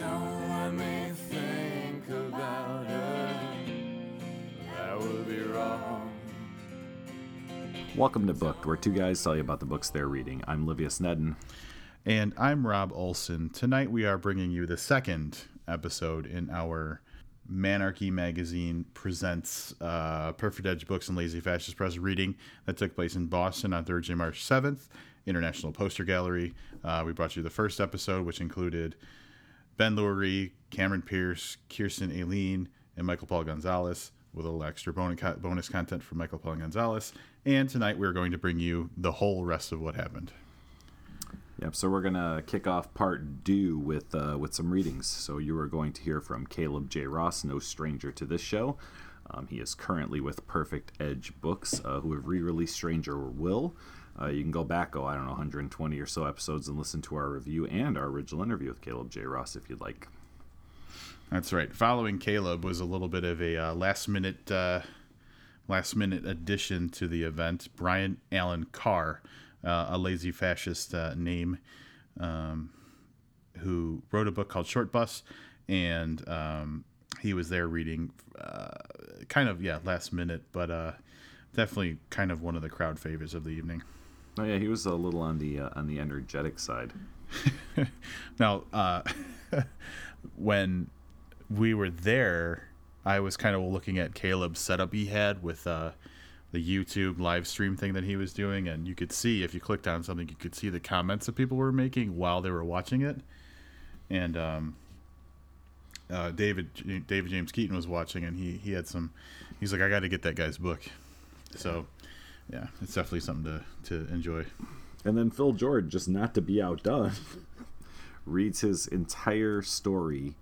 Don't let me think about. That would be wrong. Welcome to Booked, where two guys tell you about the books they're reading. I'm Livius Nedin. And I'm Rob Olson. Tonight we are bringing you the second episode in our Manarchy Magazine presents uh, Perfect Edge Books and Lazy Fascist Press reading that took place in Boston on Thursday, March 7th, International Poster Gallery. Uh, we brought you the first episode, which included Ben Loory, Cameron Pierce, Kirsten Alene, and Michael Paul Gonzalez with a little extra bonus content from Michael Paul Gonzalez. And tonight we're going to bring you the whole rest of what happened. Yep. So we're gonna kick off part two with uh, with some readings. So you are going to hear from Caleb J. Ross, no stranger to this show. Um, he is currently with Perfect Edge Books, uh, who have re-released Stranger Will. Uh, you can go back, oh, I don't know, 120 or so episodes and listen to our review and our original interview with Caleb J. Ross if you'd like. That's right. Following Caleb was a little bit of a uh, last minute uh, last minute addition to the event. Brian Allen Carr, uh, a lazy fascist uh, name, um, who wrote a book called Short Bus, and um, he was there reading, uh, kind of yeah, last minute, but definitely kind of one of the crowd favorites of the evening. Oh yeah, he was a little on the on the energetic side. now, when we were there, I was kind of looking at Caleb's setup he had with uh, the YouTube live stream thing that he was doing, and you could see if you clicked on something, you could see the comments that people were making while they were watching it. And um, uh, David David James Keaton was watching, and he he had some. He's like, I got to get that guy's book. So, yeah, it's definitely something to to enjoy. And then Phil Jourdan, just not to be outdone, reads his entire story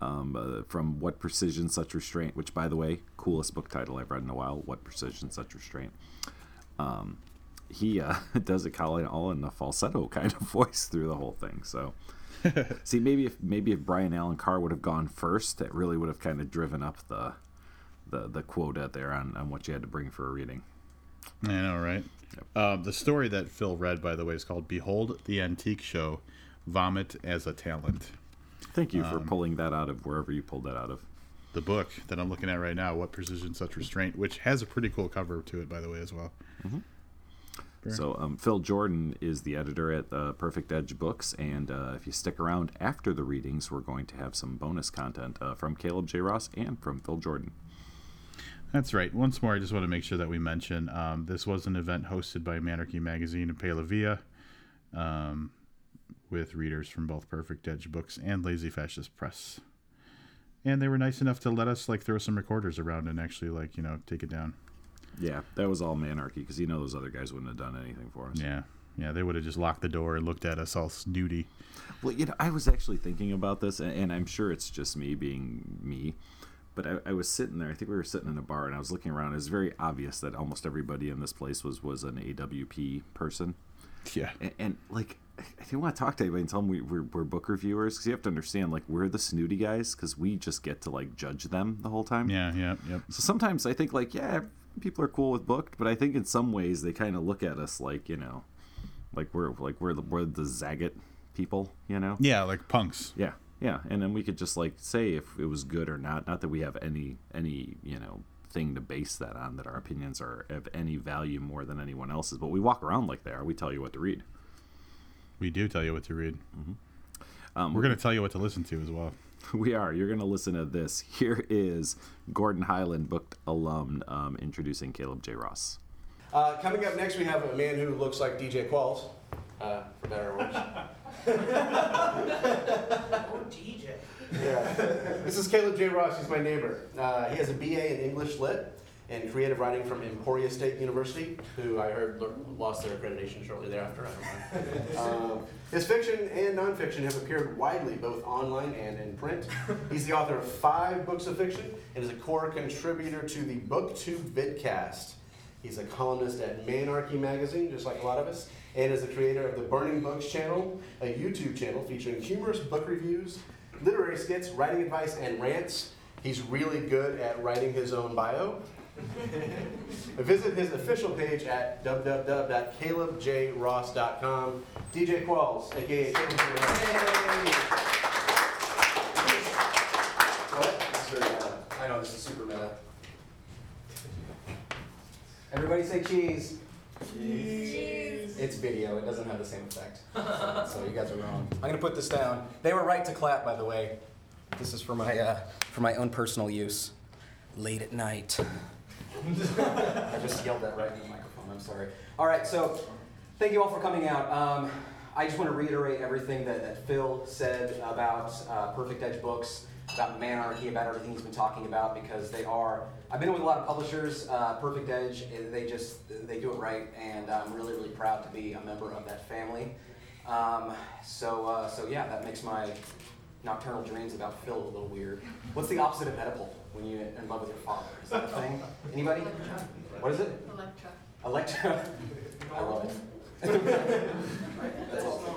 um, uh, from What Precision Such Restraint, which, by the way, coolest book title I've read in a while. What Precision Such Restraint. Um, he uh, does it all in a falsetto kind of voice through the whole thing. So, see, maybe if maybe if Brian Allen Carr would have gone first, it really would have kind of driven up the the the quota there on, on what you had to bring for a reading. I know, right? Yep. Uh, the story that Phil read, by the way, is called "Behold the Antique Show: Vomit as a Talent." Thank you for um, pulling that out of wherever you pulled that out of. The book that I'm looking at right now, What Precision Such Restraint, which has a pretty cool cover to it, by the way, as well. Mm-hmm. So um, Phil Jourdan is the editor at uh, Perfect Edge Books, and uh, if you stick around after the readings, we're going to have some bonus content uh, from Caleb J. Ross and from Phil Jourdan. That's right. Once more, I just want to make sure that we mention um, this was an event hosted by Manarchy Magazine and Pay Um, with readers from both Perfect Edge Books and Lazy Fascist Press. And they were nice enough to let us like throw some recorders around and actually like, you know, take it down. Yeah, that was all Manarchy because you know those other guys wouldn't have done anything for us. Yeah. Yeah, they would have just locked the door and looked at us all snooty. Well, you know, I was actually thinking about this, and I'm sure it's just me being me, but I, I, was sitting there. I think we were sitting in a bar, and I was looking around. It was very obvious that almost everybody in this place was was an AWP person. Yeah, and, and like didn't want to talk to anybody and tell them we, we're, we're book reviewers, because you have to understand, like, we're the snooty guys, because we just get to, like, judge them the whole time. Yeah, yeah, yep. So sometimes I think, like, yeah, people are cool with booked, but I think in some ways they kind of look at us like, you know, like we're, like, we're the, we're the Zagat people, you know? Yeah, like punks. Yeah, yeah. And then we could just, like, say if it was good or not. Not that we have any, any, you know, thing to base that on, that our opinions are of any value more than anyone else's, but we walk around like they are. We tell you what to read. We do tell you what to read. Mm-hmm. Um, We're going to tell you what to listen to as well. We are. You're going to listen to this. Here is Gordon Highland, booked alum, um, introducing Caleb J. Ross. Uh, coming up next, we have a man who looks like DJ Qualls, uh, for better or worse. oh, DJ. Yeah. This is Caleb J. Ross. He's my neighbor. Uh, he has a BA in English Lit and creative writing from Emporia State University, who I heard lost their accreditation shortly thereafter. um, his fiction and nonfiction have appeared widely, both online and in print. He's the author of five books of fiction and is a core contributor to the BookTube vidcast. He's a columnist at Manarchy Magazine, just like a lot of us, and is the creator of the Burning Books channel, a YouTube channel featuring humorous book reviews, literary skits, writing advice, and rants. He's really good at writing his own bio. Visit his official page at www.calebjross.com. DJ Qualls, aka Caleb J. Ross. What? I know this is super meta. Everybody say cheese. Cheese. It's video. It doesn't have the same effect. So you guys are wrong. I'm gonna put this down. They were right to clap, by the way. This is for my uh, for my own personal use. Late at night. I just yelled that right in the microphone. I'm sorry. All right. So thank you all for coming out. Um, I just want to reiterate everything that, that Phil said about uh, Perfect Edge books, about Manarchy, about everything he's been talking about, because they are. I've been with a lot of publishers. Uh, Perfect Edge, they just they do it right, and I'm really really proud to be a member of that family. Um, so uh, so yeah, that makes my nocturnal dreams about Phil a little weird. What's the opposite of Oedipal when you're in love with your father? Is that a thing? Anybody? What is it? Electra. Electra. I love it. That's awesome.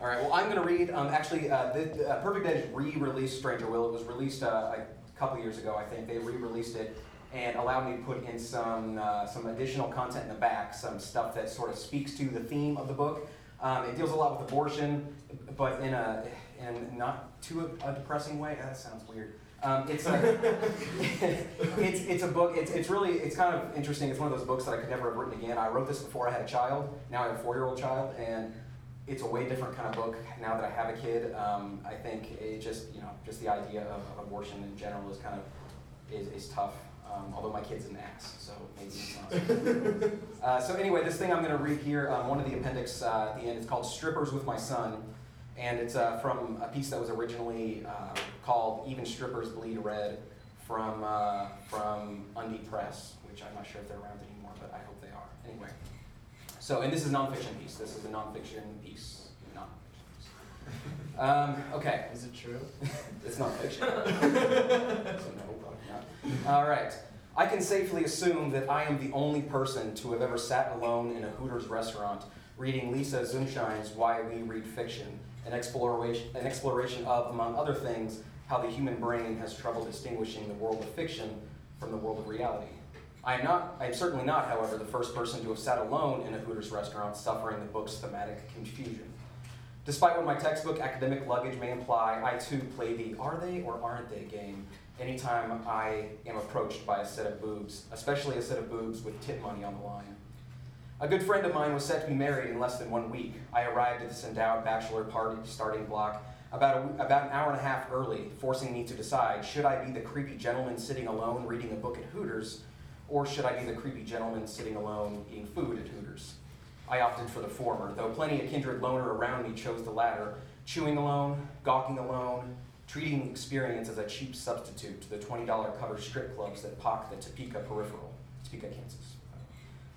All right. Well, I'm going to read. Um, actually, uh, the, uh, Perfect Edge re-released Stranger Will. It was released uh, couple years ago, I think. They re-released it and allowed me to put in some uh, some additional content in the back, some stuff that sort of speaks to the theme of the book. Um, it deals a lot with abortion, but in a in not too a, a depressing way. That sounds weird. Um, it's, a, it's it's a book. It's it's really it's kind of interesting. It's one of those books that I could never have written again. I wrote this before I had a child. Now I have a four year old child, and it's a way different kind of book now that I have a kid. Um, I think it just you know just the idea of, of abortion in general is kind of is, is tough. Um, although my kid's an ass, so maybe it's not. uh, so anyway, this thing I'm going to read here, um, one of the appendix uh, at the end, it's called "Strippers with My Son," and it's uh, from a piece that was originally uh, called "Even Strippers Bleed Red" from uh, from Undie Press, which I'm not sure if they're around anymore, but I hope they are. Anyway, so and this is a nonfiction piece. This is a nonfiction piece. Nonfiction piece. Um, okay. Is it true? It's not fiction. so no, probably not. All right. I can safely assume that I am the only person to have ever sat alone in a Hooters restaurant reading Lisa Zunshine's Why We Read Fiction, an exploration, an exploration of, among other things, how the human brain has trouble distinguishing the world of fiction from the world of reality. I am not, I am certainly not, however, the first person to have sat alone in a Hooters restaurant suffering the book's thematic confusion. Despite what my textbook academic luggage may imply, I too play the are they or aren't they game anytime I am approached by a set of boobs, especially a set of boobs with tip money on the line. A good friend of mine was set to be married in less than one week. I arrived at this endowed bachelor party starting block about, a, about an hour and a half early, forcing me to decide should I be the creepy gentleman sitting alone reading a book at Hooters, or should I be the creepy gentleman sitting alone eating food at Hooters? I opted for the former, though plenty of kindred loner around me chose the latter, chewing alone, gawking alone, treating the experience as a cheap substitute to the $20 cover strip clubs that pock the Topeka peripheral, Topeka, Kansas.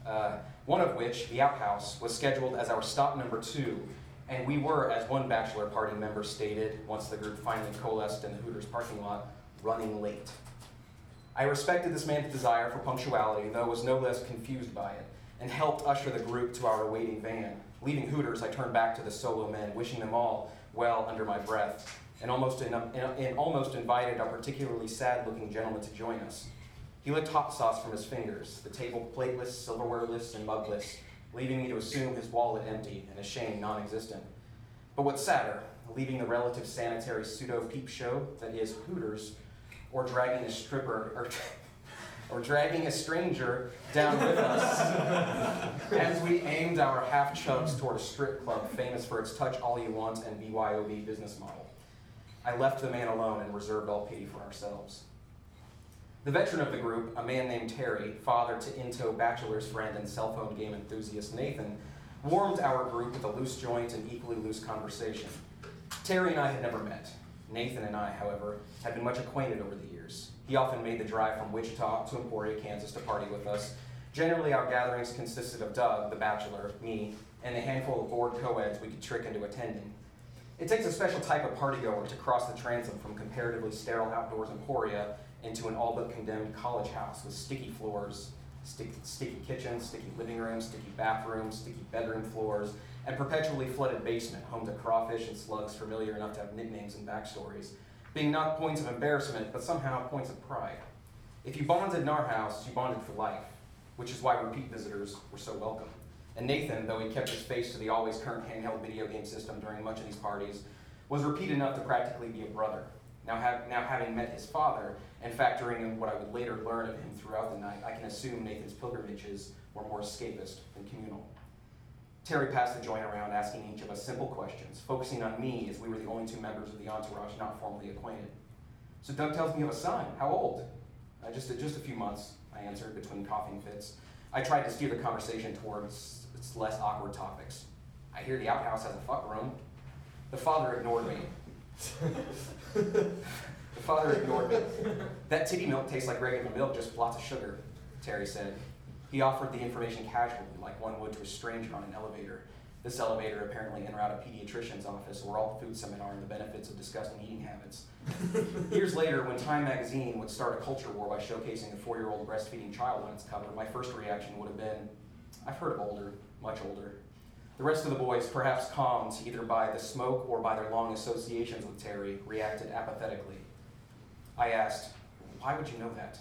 Uh, one of which, the outhouse, was scheduled as our stop number two, and we were, as one bachelor party member stated, once the group finally coalesced in the Hooters parking lot, running late. I respected this man's desire for punctuality, though was no less confused by it, and helped usher the group to our awaiting van. Leaving Hooters, I turned back to the solo men, wishing them all well under my breath, and almost, in, almost invited a particularly sad-looking gentleman to join us. He licked hot sauce from his fingers, the table plateless, silverwareless, and mugless, leaving me to assume his wallet empty and his shame non-existent. But what's sadder, leaving the relative sanitary pseudo peep show that is Hooters, or dragging a stripper, or, or dragging a stranger down with us as we aimed our half chubs toward a strip club famous for its touch all you want and BYOB business model. I left the man alone and reserved all pity for ourselves. The veteran of the group, a man named Terry, father to Into bachelor's friend and cell phone game enthusiast Nathan, warmed our group with a loose joint and equally loose conversation. Terry and I had never met. Nathan and I, however, had been much acquainted over the years. He often made the drive from Wichita to Emporia, Kansas to party with us. Generally, our gatherings consisted of Doug, the bachelor, me, and a handful of bored co-eds we could trick into attending. It takes a special type of partygoer to cross the transom from comparatively sterile outdoors Emporia into an all but condemned college house with sticky floors, sticky, sticky kitchens, sticky living rooms, sticky bathrooms, sticky bedroom floors, and perpetually flooded basement home to crawfish and slugs familiar enough to have nicknames and backstories, being not points of embarrassment, but somehow points of pride. If you bonded in our house, you bonded for life, which is why repeat visitors were so welcome. And Nathan, though he kept his face to the always current handheld video game system during much of these parties, was repeat enough to practically be a brother. Now, now having met his father, and factoring in what I would later learn of him throughout the night, I can assume Nathan's pilgrimages were more escapist than communal. Terry passed the joint around, asking each of us simple questions, focusing on me as we were the only two members of the entourage not formally acquainted. So Doug tells me you have a son. How old? Uh, just, a, just a few months, I answered between coughing fits. I tried to steer the conversation towards its less awkward topics. I hear the outhouse has a fuck room. The father ignored me. the father ignored me. That titty milk tastes like regular milk, just lots of sugar, Terry said. He offered the information casually, like one would to a stranger on an elevator. This elevator apparently in or out a pediatrician's office where all food seminar and the benefits of disgusting eating habits. Years later, when Time magazine would start a culture war by showcasing a four year old breastfeeding child on its cover, my first reaction would have been I've heard of older, much older. The rest of the boys, perhaps calmed either by the smoke or by their long associations with Terry, reacted apathetically. I asked, Why would you know that?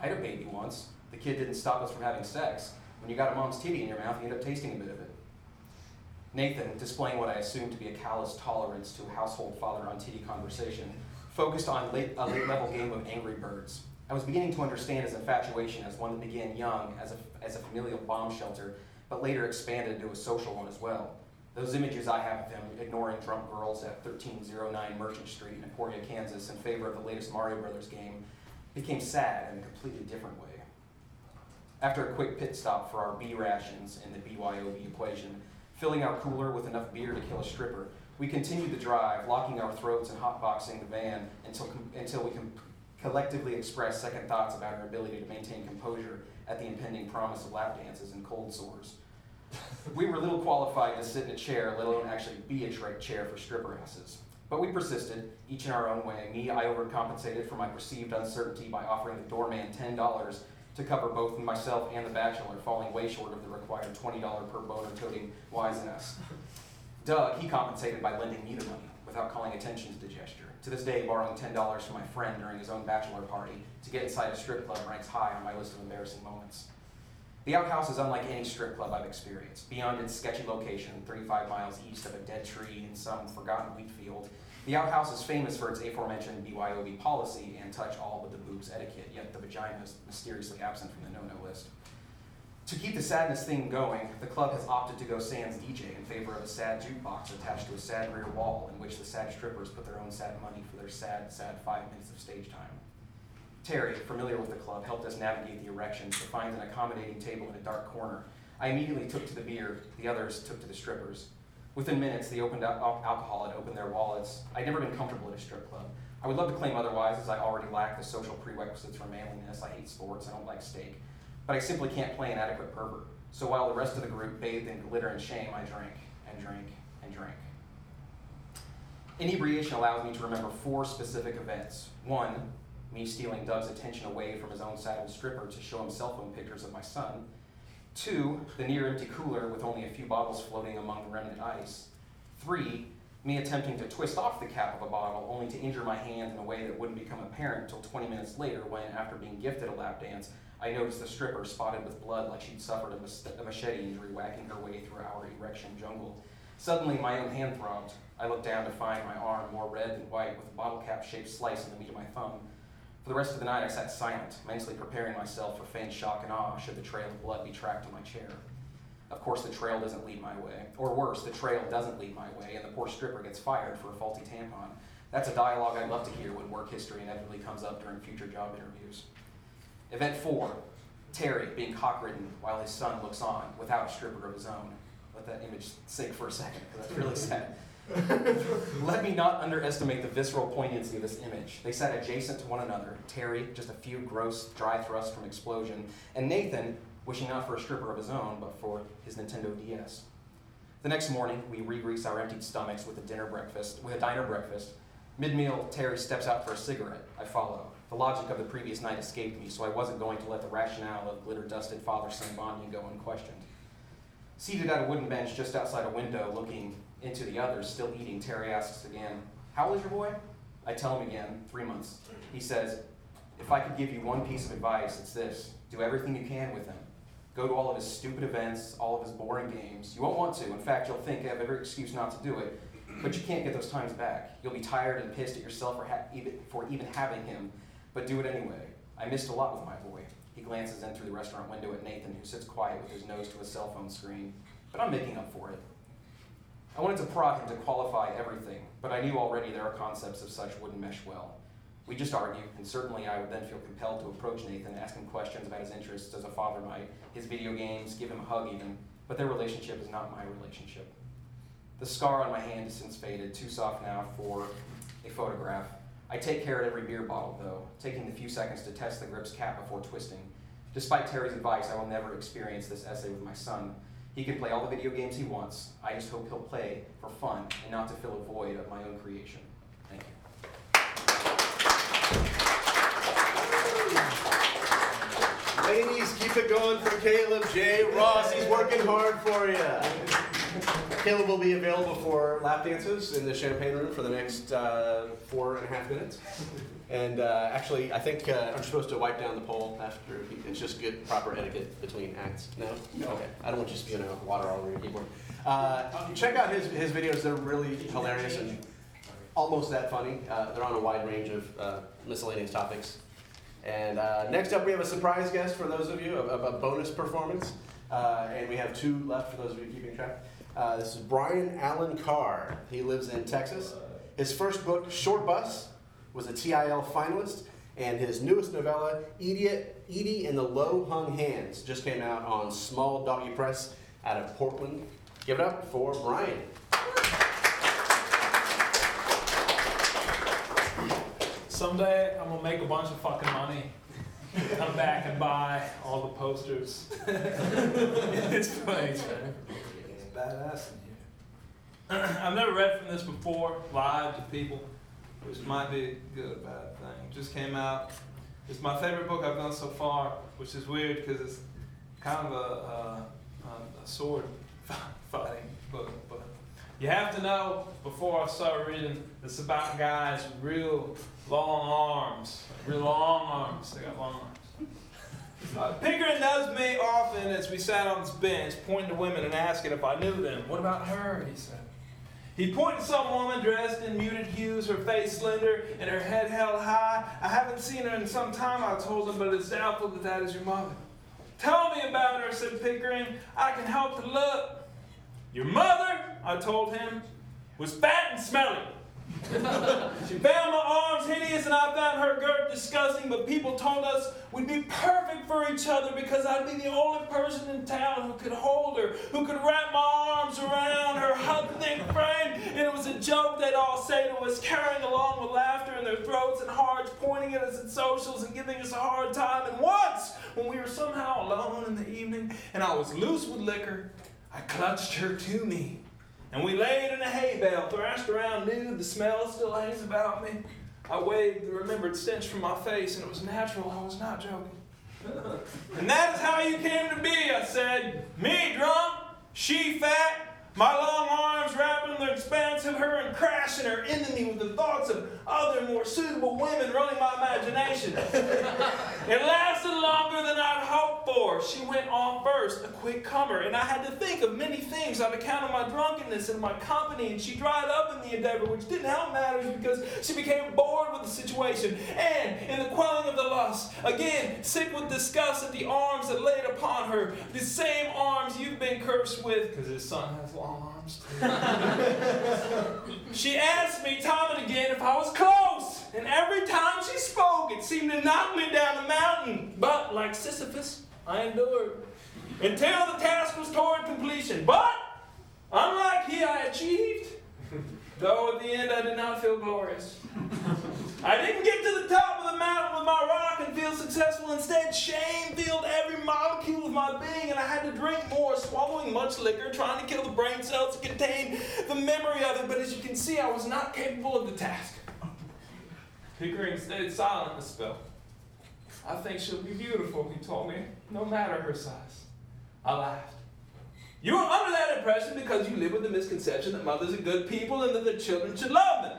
I had a baby once. The kid didn't stop us from having sex. When you got a mom's titty in your mouth, you end up tasting a bit of it. Nathan, displaying what I assumed to be a callous tolerance to a household father on titty conversation, focused on late, a late level game of Angry Birds. I was beginning to understand his infatuation as one that began young as a, as a familial bomb shelter, but later expanded into a social one as well. Those images I have of him ignoring drunk girls at 1309 Merchant Street in Emporia, Kansas, in favor of the latest Mario Brothers game, became sad in a completely different way. After a quick pit stop for our B rations and the BYOB equation, filling our cooler with enough beer to kill a stripper, we continued the drive, locking our throats and hotboxing the van until, until we com- collectively expressed second thoughts about our ability to maintain composure at the impending promise of lap dances and cold sores. we were little qualified to sit in a chair, let alone actually be a tra- chair for stripper asses. But we persisted, each in our own way. Me, I overcompensated for my perceived uncertainty by offering the doorman $10 to cover both myself and the bachelor, falling way short of the required $20 per boner toting wise in us. Doug, he compensated by lending me the money without calling attention to the gesture. To this day, borrowing $10 from my friend during his own bachelor party to get inside a strip club ranks high on my list of embarrassing moments. The outhouse is unlike any strip club I've experienced. Beyond its sketchy location, 35 miles east of a dead tree in some forgotten wheat field, the outhouse is famous for its aforementioned BYOB policy and touch all but the boobs etiquette, yet the vagina is mysteriously absent from the no-no list. To keep the sadness theme going, the club has opted to go sans DJ in favor of a sad jukebox attached to a sad rear wall in which the sad strippers put their own sad money for their sad, sad five minutes of stage time. Terry, familiar with the club, helped us navigate the erections to find an accommodating table in a dark corner. I immediately took to the beer, the others took to the strippers. Within minutes, they opened al- alcohol had opened their wallets. I'd never been comfortable at a strip club. I would love to claim otherwise, as I already lack the social prerequisites for manliness. I hate sports, I don't like steak. But I simply can't play an adequate pervert. So while the rest of the group bathed in glitter and shame, I drank and drank and drank. Inebriation allows me to remember four specific events. One, me stealing Doug's attention away from his own saddled stripper to show him cell phone pictures of my son. Two, the near empty cooler with only a few bottles floating among the remnant ice. Three, me attempting to twist off the cap of a bottle only to injure my hand in a way that wouldn't become apparent until 20 minutes later when, after being gifted a lap dance, I noticed the stripper spotted with blood like she'd suffered a machete injury whacking her way through our erection jungle. Suddenly, my own hand throbbed. I looked down to find my arm more red than white with a bottle cap shaped slice in the meat of my thumb. For the rest of the night, I sat silent, mentally preparing myself for faint shock and awe should the trail of blood be tracked to my chair. Of course, the trail doesn't lead my way. Or worse, the trail doesn't lead my way, and the poor stripper gets fired for a faulty tampon. That's a dialogue I'd love to hear when work history inevitably comes up during future job interviews. Event four Terry being cockridden while his son looks on without a stripper of his own. Let that image sink for a second, because that's really sad. Let me not underestimate the visceral poignancy of this image. They sat adjacent to one another Terry, just a few gross dry thrusts from explosion, and Nathan, wishing not for a stripper of his own, but for his Nintendo DS. The next morning, we re-grease our emptied stomachs with a dinner breakfast, with a diner breakfast. Mid-meal, Terry steps out for a cigarette. I follow. The logic of the previous night escaped me, so I wasn't going to let the rationale of glitter-dusted father-son bonding go unquestioned. Seated at a wooden bench just outside a window, looking into the others, still eating, Terry asks again, How old is your boy? I tell him again, three months. He says, If I could give you one piece of advice, it's this do everything you can with him. Go to all of his stupid events, all of his boring games. You won't want to. In fact, you'll think I have every excuse not to do it. But you can't get those times back. You'll be tired and pissed at yourself for, ha- even, for even having him, but do it anyway. I missed a lot with my boy. He glances in through the restaurant window at Nathan, who sits quiet with his nose to a cell phone screen, but I'm making up for it. I wanted to prod him to qualify everything, but I knew already there are concepts of such wouldn't mesh well. We just argue, and certainly I would then feel compelled to approach Nathan, ask him questions about his interests as a father might, his video games, give him a hug even, but their relationship is not my relationship. The scar on my hand is since faded, too soft now for a photograph. I take care at every beer bottle, though, taking the few seconds to test the grip's cap before twisting. Despite Terry's advice, I will never experience this essay with my son. He can play all the video games he wants. I just hope he'll play for fun and not to fill a void of my own creation. Thank you. Ladies, keep it going for Caleb J. Ross. He's working hard for you. Caleb will be available for lap dances in the champagne room for the next uh, four and a half minutes. And uh, actually, I think uh, I'm supposed to wipe down the pole after. It's just good, proper etiquette between acts. No? Okay. I don't want you spewing out water all over your keyboard. Uh, check out his, his videos. They're really hilarious and almost that funny. Uh, they're on a wide range of uh, miscellaneous topics. And uh, next up, we have a surprise guest for those of you, a, a bonus performance. Uh, and we have two left for those of you keeping track. Uh, this is Brian Allen Carr. He lives in Texas. His first book, Short Bus, was a TIL finalist, and his newest novella, Edie, Edie and the Low Hung Hands, just came out on Small Doggy Press out of Portland. Give it up for Brian. Someday I'm gonna make a bunch of fucking money. Come back and buy all the posters. it's place, man. Badass in here. I've never read from this before, live to people, which might be good or bad thing. Just came out. It's my favorite book I've done so far, which is weird because it's kind of a, a, a sword fighting book. But you have to know before I start reading, it's about guys with real long arms, real long arms. They got long arms. Uh, Pickering does me often as we sat on this bench, pointing to women and asking if I knew them. What about her? He said. He pointed to some woman dressed in muted hues, her face slender and her head held high. I haven't seen her in some time, I told him, but it's doubtful that that is your mother. Tell me about her, said Pickering. I can help to look. Your mother, I told him, was fat and smelly. She found my arms hideous and I found her girth disgusting, but people told us we'd be perfect for each other because I'd be the only person in town who could hold her, who could wrap my arms around her hug thick frame. And it was a joke they'd all say to us, carrying along with laughter in their throats and hearts, pointing at us at socials and giving us a hard time. And once, when we were somehow alone in the evening and I was loose with liquor, I clutched her to me. And we laid in a hay bale, thrashed around nude, the smell still hangs about me. I waved the remembered stench from my face, and it was natural, I was not joking. and that is how you came to be, I said. Me drunk, she fat, my long arms wrapping the expanse of her and crashing her into me with the thoughts of other more suitable women running my imagination. it lasted longer than I'd hoped for. She went on first, a quick comer, and I had to think of many things on account of my drunkenness and my company, and she dried up in the endeavor, which didn't help matters because she became bored with the situation, and in the quelling of the lust, again, sick with disgust at the arms that laid upon her, the same arms you've been cursed with, because his son has long she asked me time and again if I was close, and every time she spoke, it seemed to knock me down the mountain. But like Sisyphus, I endured until the task was toward completion. But unlike he, I achieved, though at the end I did not feel glorious. I didn't get to the top of the mountain with my rock and feel successful. Instead, shame filled every molecule of my being, and I had to drink more, swallowing much liquor, trying to kill the brain cells to contain the memory of it. But as you can see, I was not capable of the task. Pickering stayed silent a spell. I think she'll be beautiful, he told me, no matter her size. I laughed. You are under that impression because you live with the misconception that mothers are good people and that their children should love them.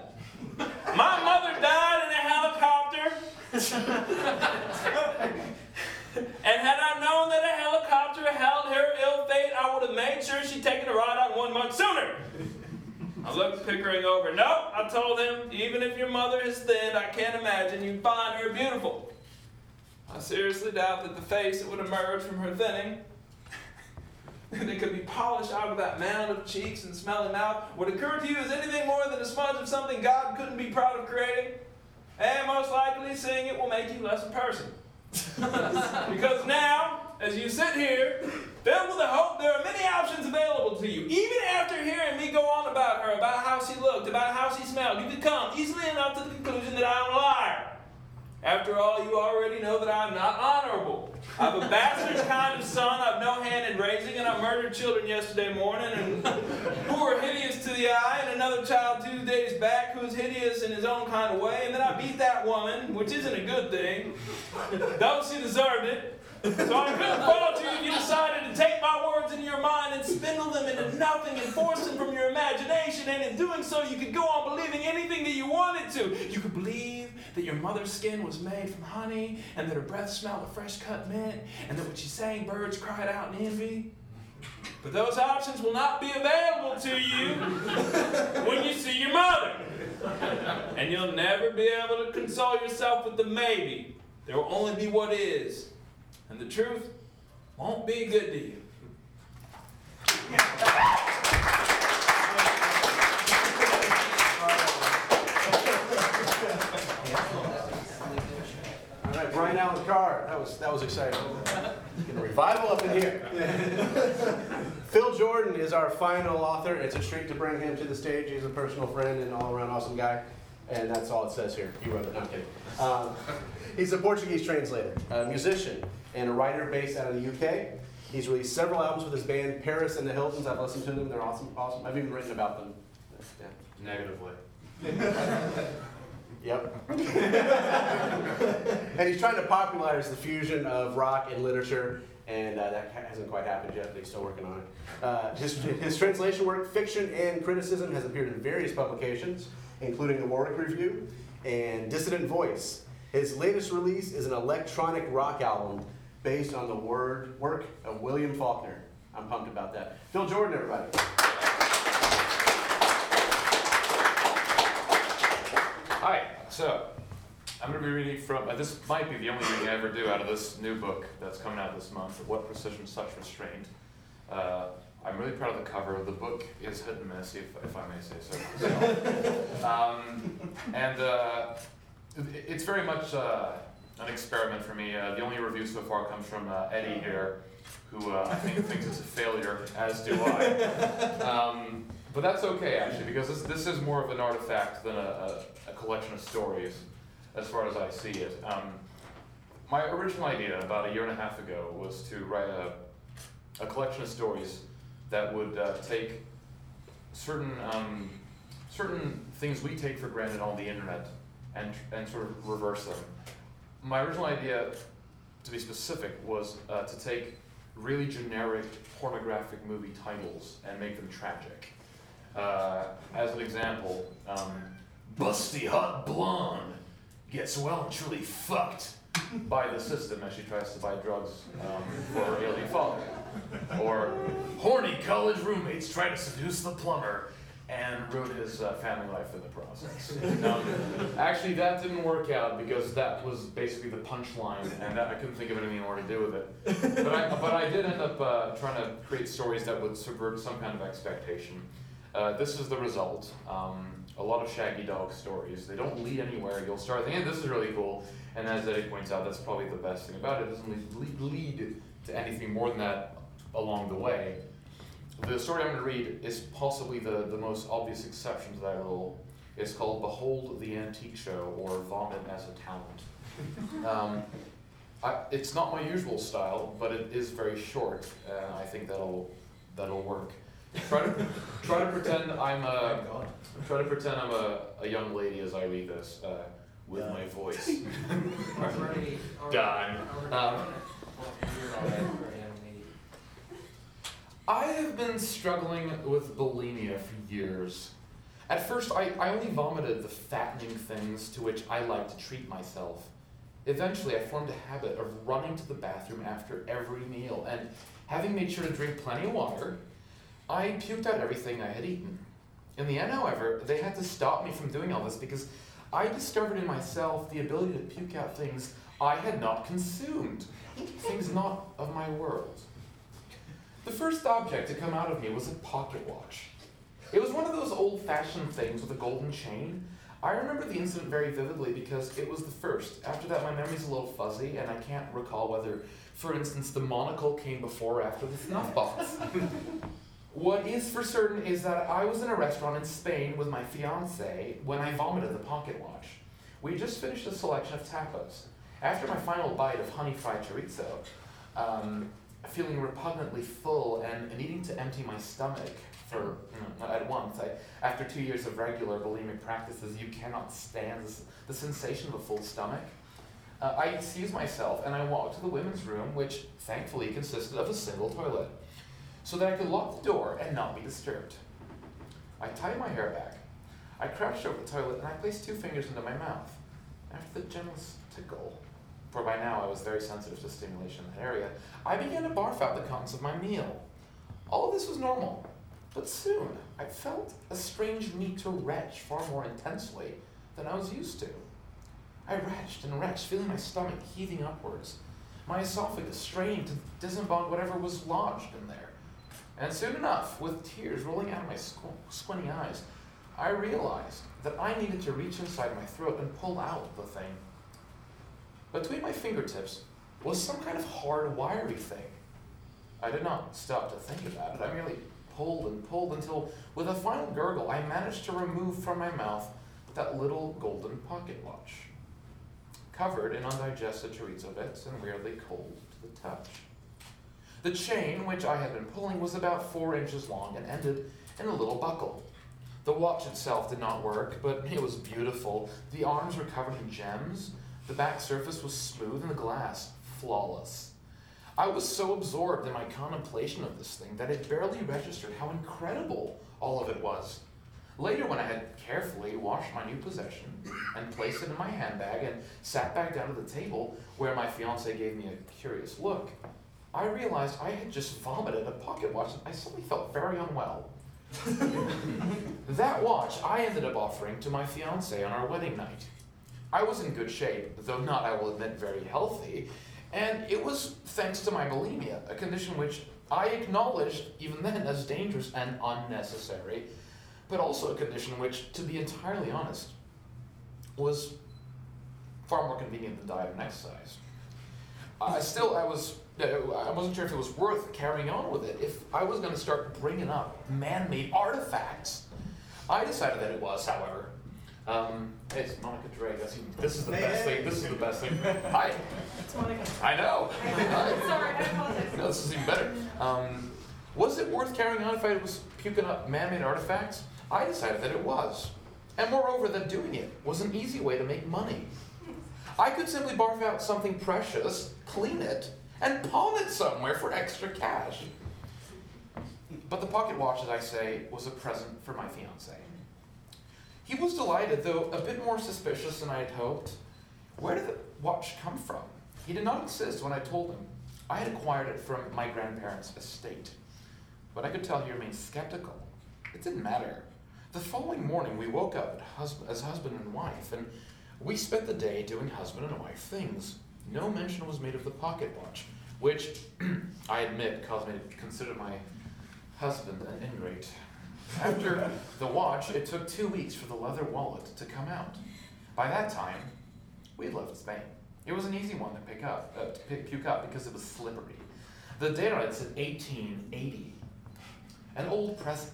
My mother died in a helicopter. and had I known that a helicopter held her ill fate, I would have made sure she'd taken a ride on one much sooner. I looked Pickering over. Nope, I told him, even if your mother is thin, I can't imagine you'd find her beautiful. I seriously doubt that the face that would emerge from her thinning, that could be polished out of that mound of cheeks and smelly mouth, would occur to you as anything more than a smudge of something God couldn't be proud of creating. And most likely, seeing it will make you less a person. because now, as you sit here, filled with the hope there are many options available to you. Even after hearing me go on about her, about how she looked, about how she smelled, you could come easily enough to the conclusion that I'm a liar. After all, you already know that I'm not honorable. I have a bastard's kind of son I've no hand in raising, and I murdered children yesterday morning and who were hideous to the eye, and another child two days back who was hideous in his own kind of way, and then I beat that woman, which isn't a good thing, though she deserved it. So I couldn't fault you if you decided to take my words into your mind and spindle them into nothing and force them from your imagination. And in doing so, you could go on believing anything that you wanted to. You could believe that your mother's skin was made from honey, and that her breath smelled of fresh cut mint, and that when she sang, birds cried out in envy. But those options will not be available to you when you see your mother. And you'll never be able to console yourself with the maybe. There will only be what is. And the truth won't be good to you. All right, Brian Allen Carr. That was that was exciting. Getting a revival up in here. Phil Jourdan is our final author. It's a treat to bring him to the stage. He's a personal friend and all-around awesome guy. And that's all it says here. You wrote it. No, I'm kidding. Um, he's a Portuguese translator, a musician, and a writer based out of the UK. He's released several albums with his band Paris and the Hiltons. I've listened to them. They're awesome. Awesome. I've even written about them. Yeah. Negatively. Yep. and he's trying to popularize the fusion of rock and literature, and uh, that hasn't quite happened yet, but he's still working on it. Uh, his, his translation work, fiction and criticism, has appeared in various publications, including the Warwick Review and Dissident Voice. His latest release is an electronic rock album based on the word work of William Faulkner. I'm pumped about that. Phil Jourdan, everybody. Hi. So, I'm going to be reading from. Uh, this might be the only reading I ever do out of this new book that's coming out this month. What precision, such restraint. Uh, I'm really proud of the cover. The book is hit and miss, if, if I may say so. um, and uh, it- it's very much uh, an experiment for me. Uh, the only review so far comes from uh, Eddie here, who uh, I think thinks it's a failure, as do I. Um, but that's okay, actually, because this, this is more of an artifact than a, a, a collection of stories, as far as I see it. Um, my original idea, about a year and a half ago, was to write a, a collection of stories that would uh, take certain um, certain things we take for granted on the internet and and sort of reverse them. My original idea, to be specific, was uh, to take really generic pornographic movie titles and make them tragic. Uh, as an example, um, Busty Hot Blonde gets well and truly fucked by the system as she tries to buy drugs um, for her ailing father. Or horny college roommates try to seduce the plumber and ruined his uh, family life in the process. Actually, that didn't work out because that was basically the punchline, and that, I couldn't think of anything more to do with it. But I, but I did end up uh, trying to create stories that would subvert some kind of expectation. Uh, this is the result. Um, a lot of shaggy dog stories. They don't lead anywhere. You'll start thinking, hey, this is really cool. And as Eddie points out, that's probably the best thing about it. It doesn't lead, lead to anything more than that along the way. The story I'm going to read is possibly the, the most obvious exception to that rule. It's called Behold the Antique Show or Vomit as a Talent. Um, I, it's not my usual style, but it is very short, and I think that'll that'll work. Try to try to pretend I'm a try to pretend I'm a, a young lady as I read this uh, with my voice. Already. Done. Um, I have been struggling with bulimia for years. At first, I, I only vomited the fattening things to which I like to treat myself. Eventually, I formed a habit of running to the bathroom after every meal, and having made sure to drink plenty of water, I puked out everything I had eaten. In the end, however, they had to stop me from doing all this because I discovered in myself the ability to puke out things I had not consumed, things not of my world. The first object to come out of me was a pocket watch. It was one of those old fashioned things with a golden chain. I remember the incident very vividly because it was the first. After that, my memory's a little fuzzy, and I can't recall whether, for instance, the monocle came before or after the snuff box. what is for certain is that I was in a restaurant in Spain with my fiance when I vomited the pocket watch. We just finished a selection of tacos. After my final bite of honey fried chorizo, um, feeling repugnantly full and needing to empty my stomach for you know, at once. I, after two years of regular bulimic practices, you cannot stand this, the sensation of a full stomach. Uh, I excused myself and I walked to the women's room, which thankfully consisted of a single toilet, so that I could lock the door and not be disturbed. I tied my hair back. I crouched over the toilet and I placed two fingers into my mouth. After the gentle tickle, for by now I was very sensitive to stimulation in that area, I began to barf out the contents of my meal. All of this was normal, but soon I felt a strange need to retch far more intensely than I was used to. I retched and retched, feeling my stomach heaving upwards, my esophagus straining to disembowel whatever was lodged in there. And soon enough, with tears rolling out of my squ- squinty eyes, I realized that I needed to reach inside my throat and pull out the thing. Between my fingertips was some kind of hard, wiry thing. I did not stop to think about it. I merely pulled and pulled until, with a final gurgle, I managed to remove from my mouth that little golden pocket watch, covered in undigested chorizo bits and weirdly cold to the touch. The chain, which I had been pulling, was about four inches long and ended in a little buckle. The watch itself did not work, but it was beautiful. The arms were covered in gems, the back surface was smooth, and the glass flawless. I was so absorbed in my contemplation of this thing that it barely registered how incredible all of it was. Later, when I had carefully washed my new possession and placed it in my handbag and sat back down at the table where my fiance gave me a curious look, I realized I had just vomited a pocket watch and I suddenly felt very unwell. that watch I ended up offering to my fiance on our wedding night. I was in good shape, though not, I will admit, very healthy, and it was thanks to my bulimia, a condition which I acknowledged even then as dangerous and unnecessary, but also a condition which, to be entirely honest, was far more convenient than diet and exercise. I still, I was, I wasn't sure if it was worth carrying on with it. If I was going to start bringing up man-made artifacts, I decided that it was, however. Um, hey, it's Monica Drake. That's this is the best thing. This is the best thing. Hi. It's Monica. I know. Sorry, I apologize. No, this is even better. Um, was it worth carrying on if I was puking up man-made artifacts? I decided that it was. And moreover, that doing it was an easy way to make money. I could simply barf out something precious, clean it, and pawn it somewhere for extra cash. But the pocket watch, as I say, was a present for my fiance. He was delighted, though a bit more suspicious than I had hoped. Where did the watch come from? He did not insist when I told him. I had acquired it from my grandparents' estate. But I could tell he remained skeptical. It didn't matter. The following morning, we woke up as husband and wife, and we spent the day doing husband and wife things. No mention was made of the pocket watch, which I admit caused me to consider my husband an ingrate. After the watch, it took two weeks for the leather wallet to come out. By that time, we'd left Spain. It was an easy one to pick up, uh, to pick, puke up because it was slippery. The date on it said 1880. An old present.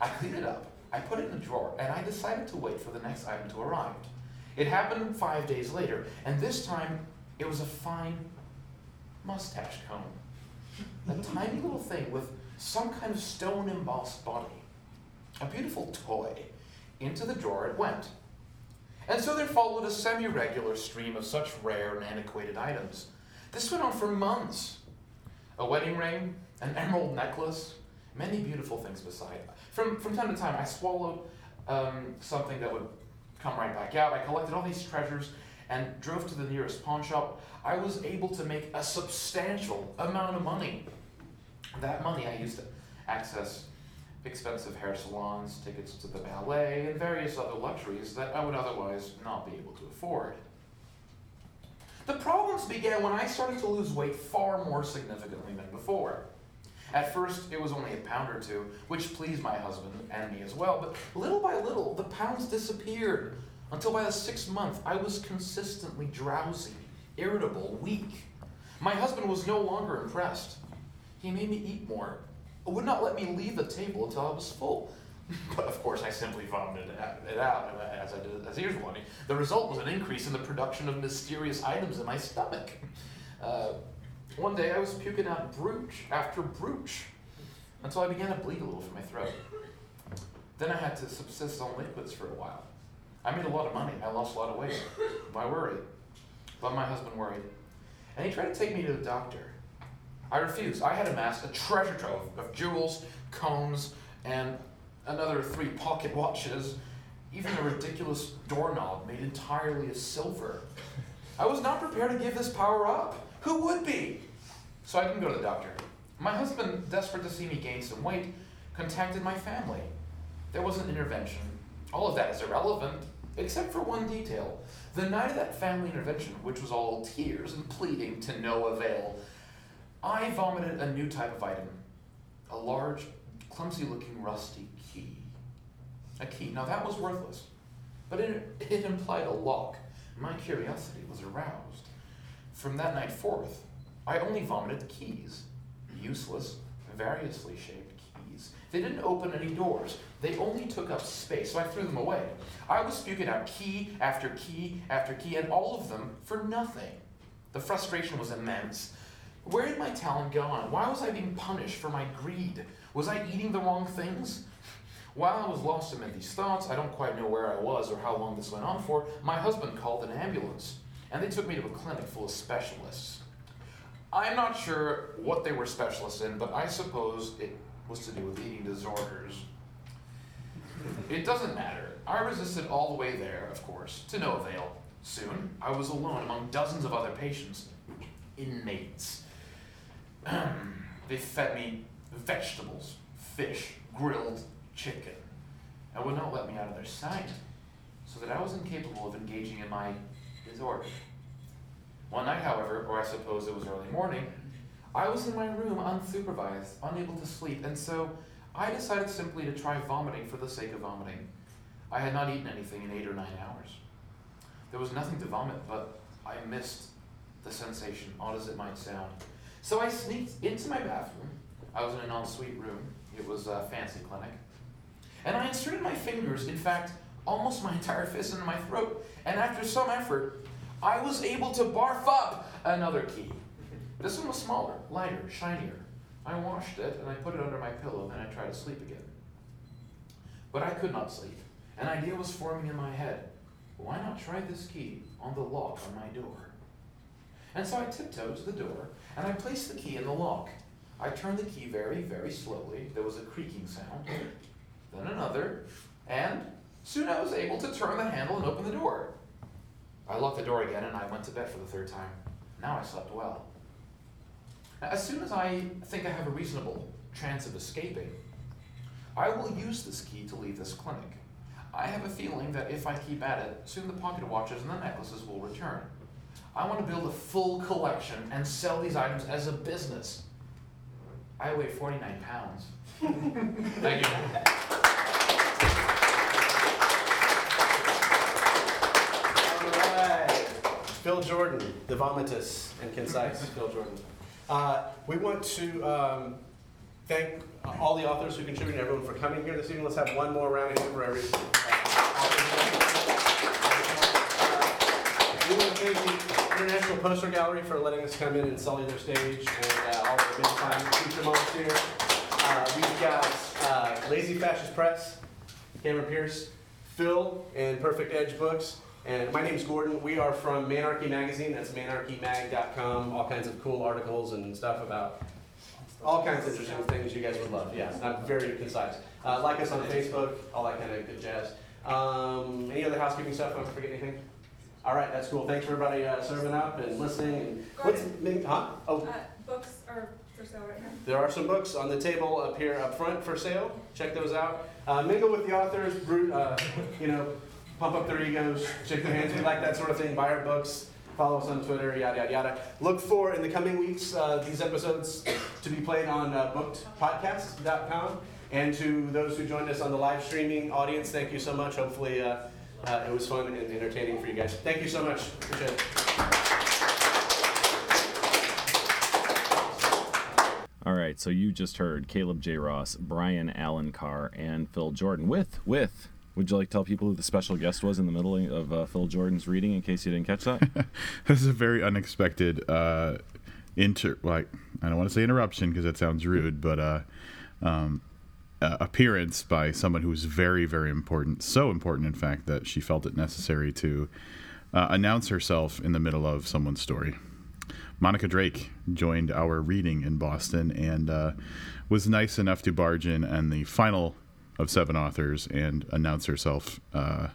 I cleaned it up, I put it in a drawer, and I decided to wait for the next item to arrive. It happened five days later, and this time it was a fine mustache comb. A tiny little thing with some kind of stone embossed body. A beautiful toy. Into the drawer it went. And so there followed a semi regular stream of such rare and antiquated items. This went on for months. A wedding ring, an emerald necklace, many beautiful things beside. From, from time to time, I swallowed um, something that would come right back out. I collected all these treasures and drove to the nearest pawn shop. I was able to make a substantial amount of money. That money I used to access expensive hair salons, tickets to the ballet, and various other luxuries that I would otherwise not be able to afford. The problems began when I started to lose weight far more significantly than before. At first, it was only a pound or two, which pleased my husband and me as well, but little by little, the pounds disappeared until by the sixth month, I was consistently drowsy, irritable, weak. My husband was no longer impressed. He made me eat more, would not let me leave the table until I was full. But of course, I simply vomited it out as I did as usual. The result was an increase in the production of mysterious items in my stomach. Uh, one day I was puking out brooch after brooch until I began to bleed a little from my throat. Then I had to subsist on liquids for a while. I made a lot of money. I lost a lot of weight. I worried. But my husband worried. And he tried to take me to the doctor. I refused. I had amassed a treasure trove of jewels, combs, and another three pocket watches, even a ridiculous doorknob made entirely of silver. I was not prepared to give this power up. Who would be? So I didn't go to the doctor. My husband, desperate to see me gain some weight, contacted my family. There was an intervention. All of that is irrelevant, except for one detail. The night of that family intervention, which was all tears and pleading to no avail, I vomited a new type of item a large, clumsy looking rusty key. A key. Now that was worthless, but it, it implied a lock. My curiosity was aroused. From that night forth, I only vomited keys. Useless, variously shaped keys. They didn't open any doors, they only took up space, so I threw them away. I was spewing out key after key after key, and all of them for nothing. The frustration was immense. Where had my talent gone? Why was I being punished for my greed? Was I eating the wrong things? While I was lost amid these thoughts, I don't quite know where I was or how long this went on for, my husband called an ambulance, and they took me to a clinic full of specialists. I'm not sure what they were specialists in, but I suppose it was to do with eating disorders. It doesn't matter. I resisted all the way there, of course, to no avail. Soon, I was alone among dozens of other patients, inmates. they fed me vegetables, fish, grilled chicken, and would not let me out of their sight, so that I was incapable of engaging in my disorder. One night, however, or I suppose it was early morning, I was in my room unsupervised, unable to sleep, and so I decided simply to try vomiting for the sake of vomiting. I had not eaten anything in eight or nine hours. There was nothing to vomit, but I missed the sensation, odd as it might sound. So I sneaked into my bathroom. I was in an ensuite room. It was a fancy clinic. And I inserted my fingers, in fact, almost my entire fist into my throat. And after some effort, I was able to barf up another key. This one was smaller, lighter, shinier. I washed it and I put it under my pillow, then I tried to sleep again. But I could not sleep. An idea was forming in my head. Why not try this key on the lock on my door? And so I tiptoed to the door and I placed the key in the lock. I turned the key very, very slowly. There was a creaking sound, then another, and soon I was able to turn the handle and open the door. I locked the door again and I went to bed for the third time. Now I slept well. As soon as I think I have a reasonable chance of escaping, I will use this key to leave this clinic. I have a feeling that if I keep at it, soon the pocket watches and the necklaces will return. I want to build a full collection and sell these items as a business. I weigh 49 pounds. Thank you. All right. Phil Jourdan, the vomitous and concise Phil Jourdan. Uh, we want to um, thank all the authors who contributed, everyone for coming here this evening. Let's have one more round of applause for. We want to thank the International Poster Gallery for letting us come in and sully their stage and uh, all the big time feature moments here. Uh, we've got uh, Lazy Fascist Press, Cameron Pierce, Phil, and Perfect Edge Books. And my name is Gordon. We are from Manarchy Magazine. That's manarchymag.com. All kinds of cool articles and stuff about all kinds of interesting things you guys would love. Yeah, not very concise. Uh, like us on Facebook, all that kind of good jazz. Um, any other housekeeping stuff? Don't forget anything? All right, that's cool. Thanks for everybody uh, serving up and listening. And what's Gordon. huh? Oh, Uh, books are for sale right now? There are some books on the table up here up front for sale. Check those out. Uh, mingle with the authors, brew, uh, you know, pump up their egos, shake their hands. We like that sort of thing. Buy our books. Follow us on Twitter, yada yada yada. Look for in the coming weeks uh, these episodes to be played on uh, bookedpodcast.com. And to those who joined us on the live streaming audience, thank you so much. Hopefully, uh, uh, it was fun and entertaining for you guys. Thank you so much. Appreciate it. All right, so you just heard Caleb J. Ross, Brian Allen Carr, and Phil Jourdan with with. Would you like to tell people who the special guest was in the middle of uh, Phil Jourdan's reading, in case you didn't catch that? this is a very unexpected uh, inter. Like I don't want to say interruption because that sounds rude, but uh, um, uh, appearance by someone who's very, very important. So important, in fact, that she felt it necessary to uh, announce herself in the middle of someone's story. Monica Drake joined our reading in Boston and uh, was nice enough to barge in and the final of seven authors and announce herself uh,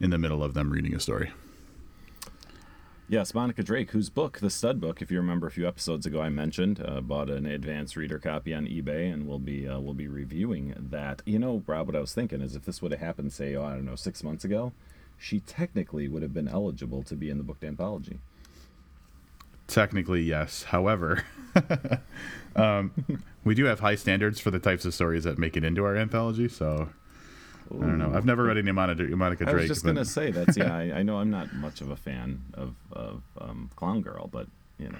in the middle of them reading a story. Yes, Monica Drake, whose book, The Stud Book, if you remember a few episodes ago, I mentioned, uh, bought an advanced reader copy on eBay, and we'll be uh, we'll be reviewing that. You know, Rob, what I was thinking is if this would have happened, say, oh, I don't know, six months ago, she technically would have been eligible to be in the book anthology. Technically, yes. However, um, we do have high standards for the types of stories that make it into our anthology. So I don't know. I've never read any Monica, Monica Drake. I was just but- gonna say that's yeah. I, I know I'm not much of a fan of of um, Clown Girl, but you know.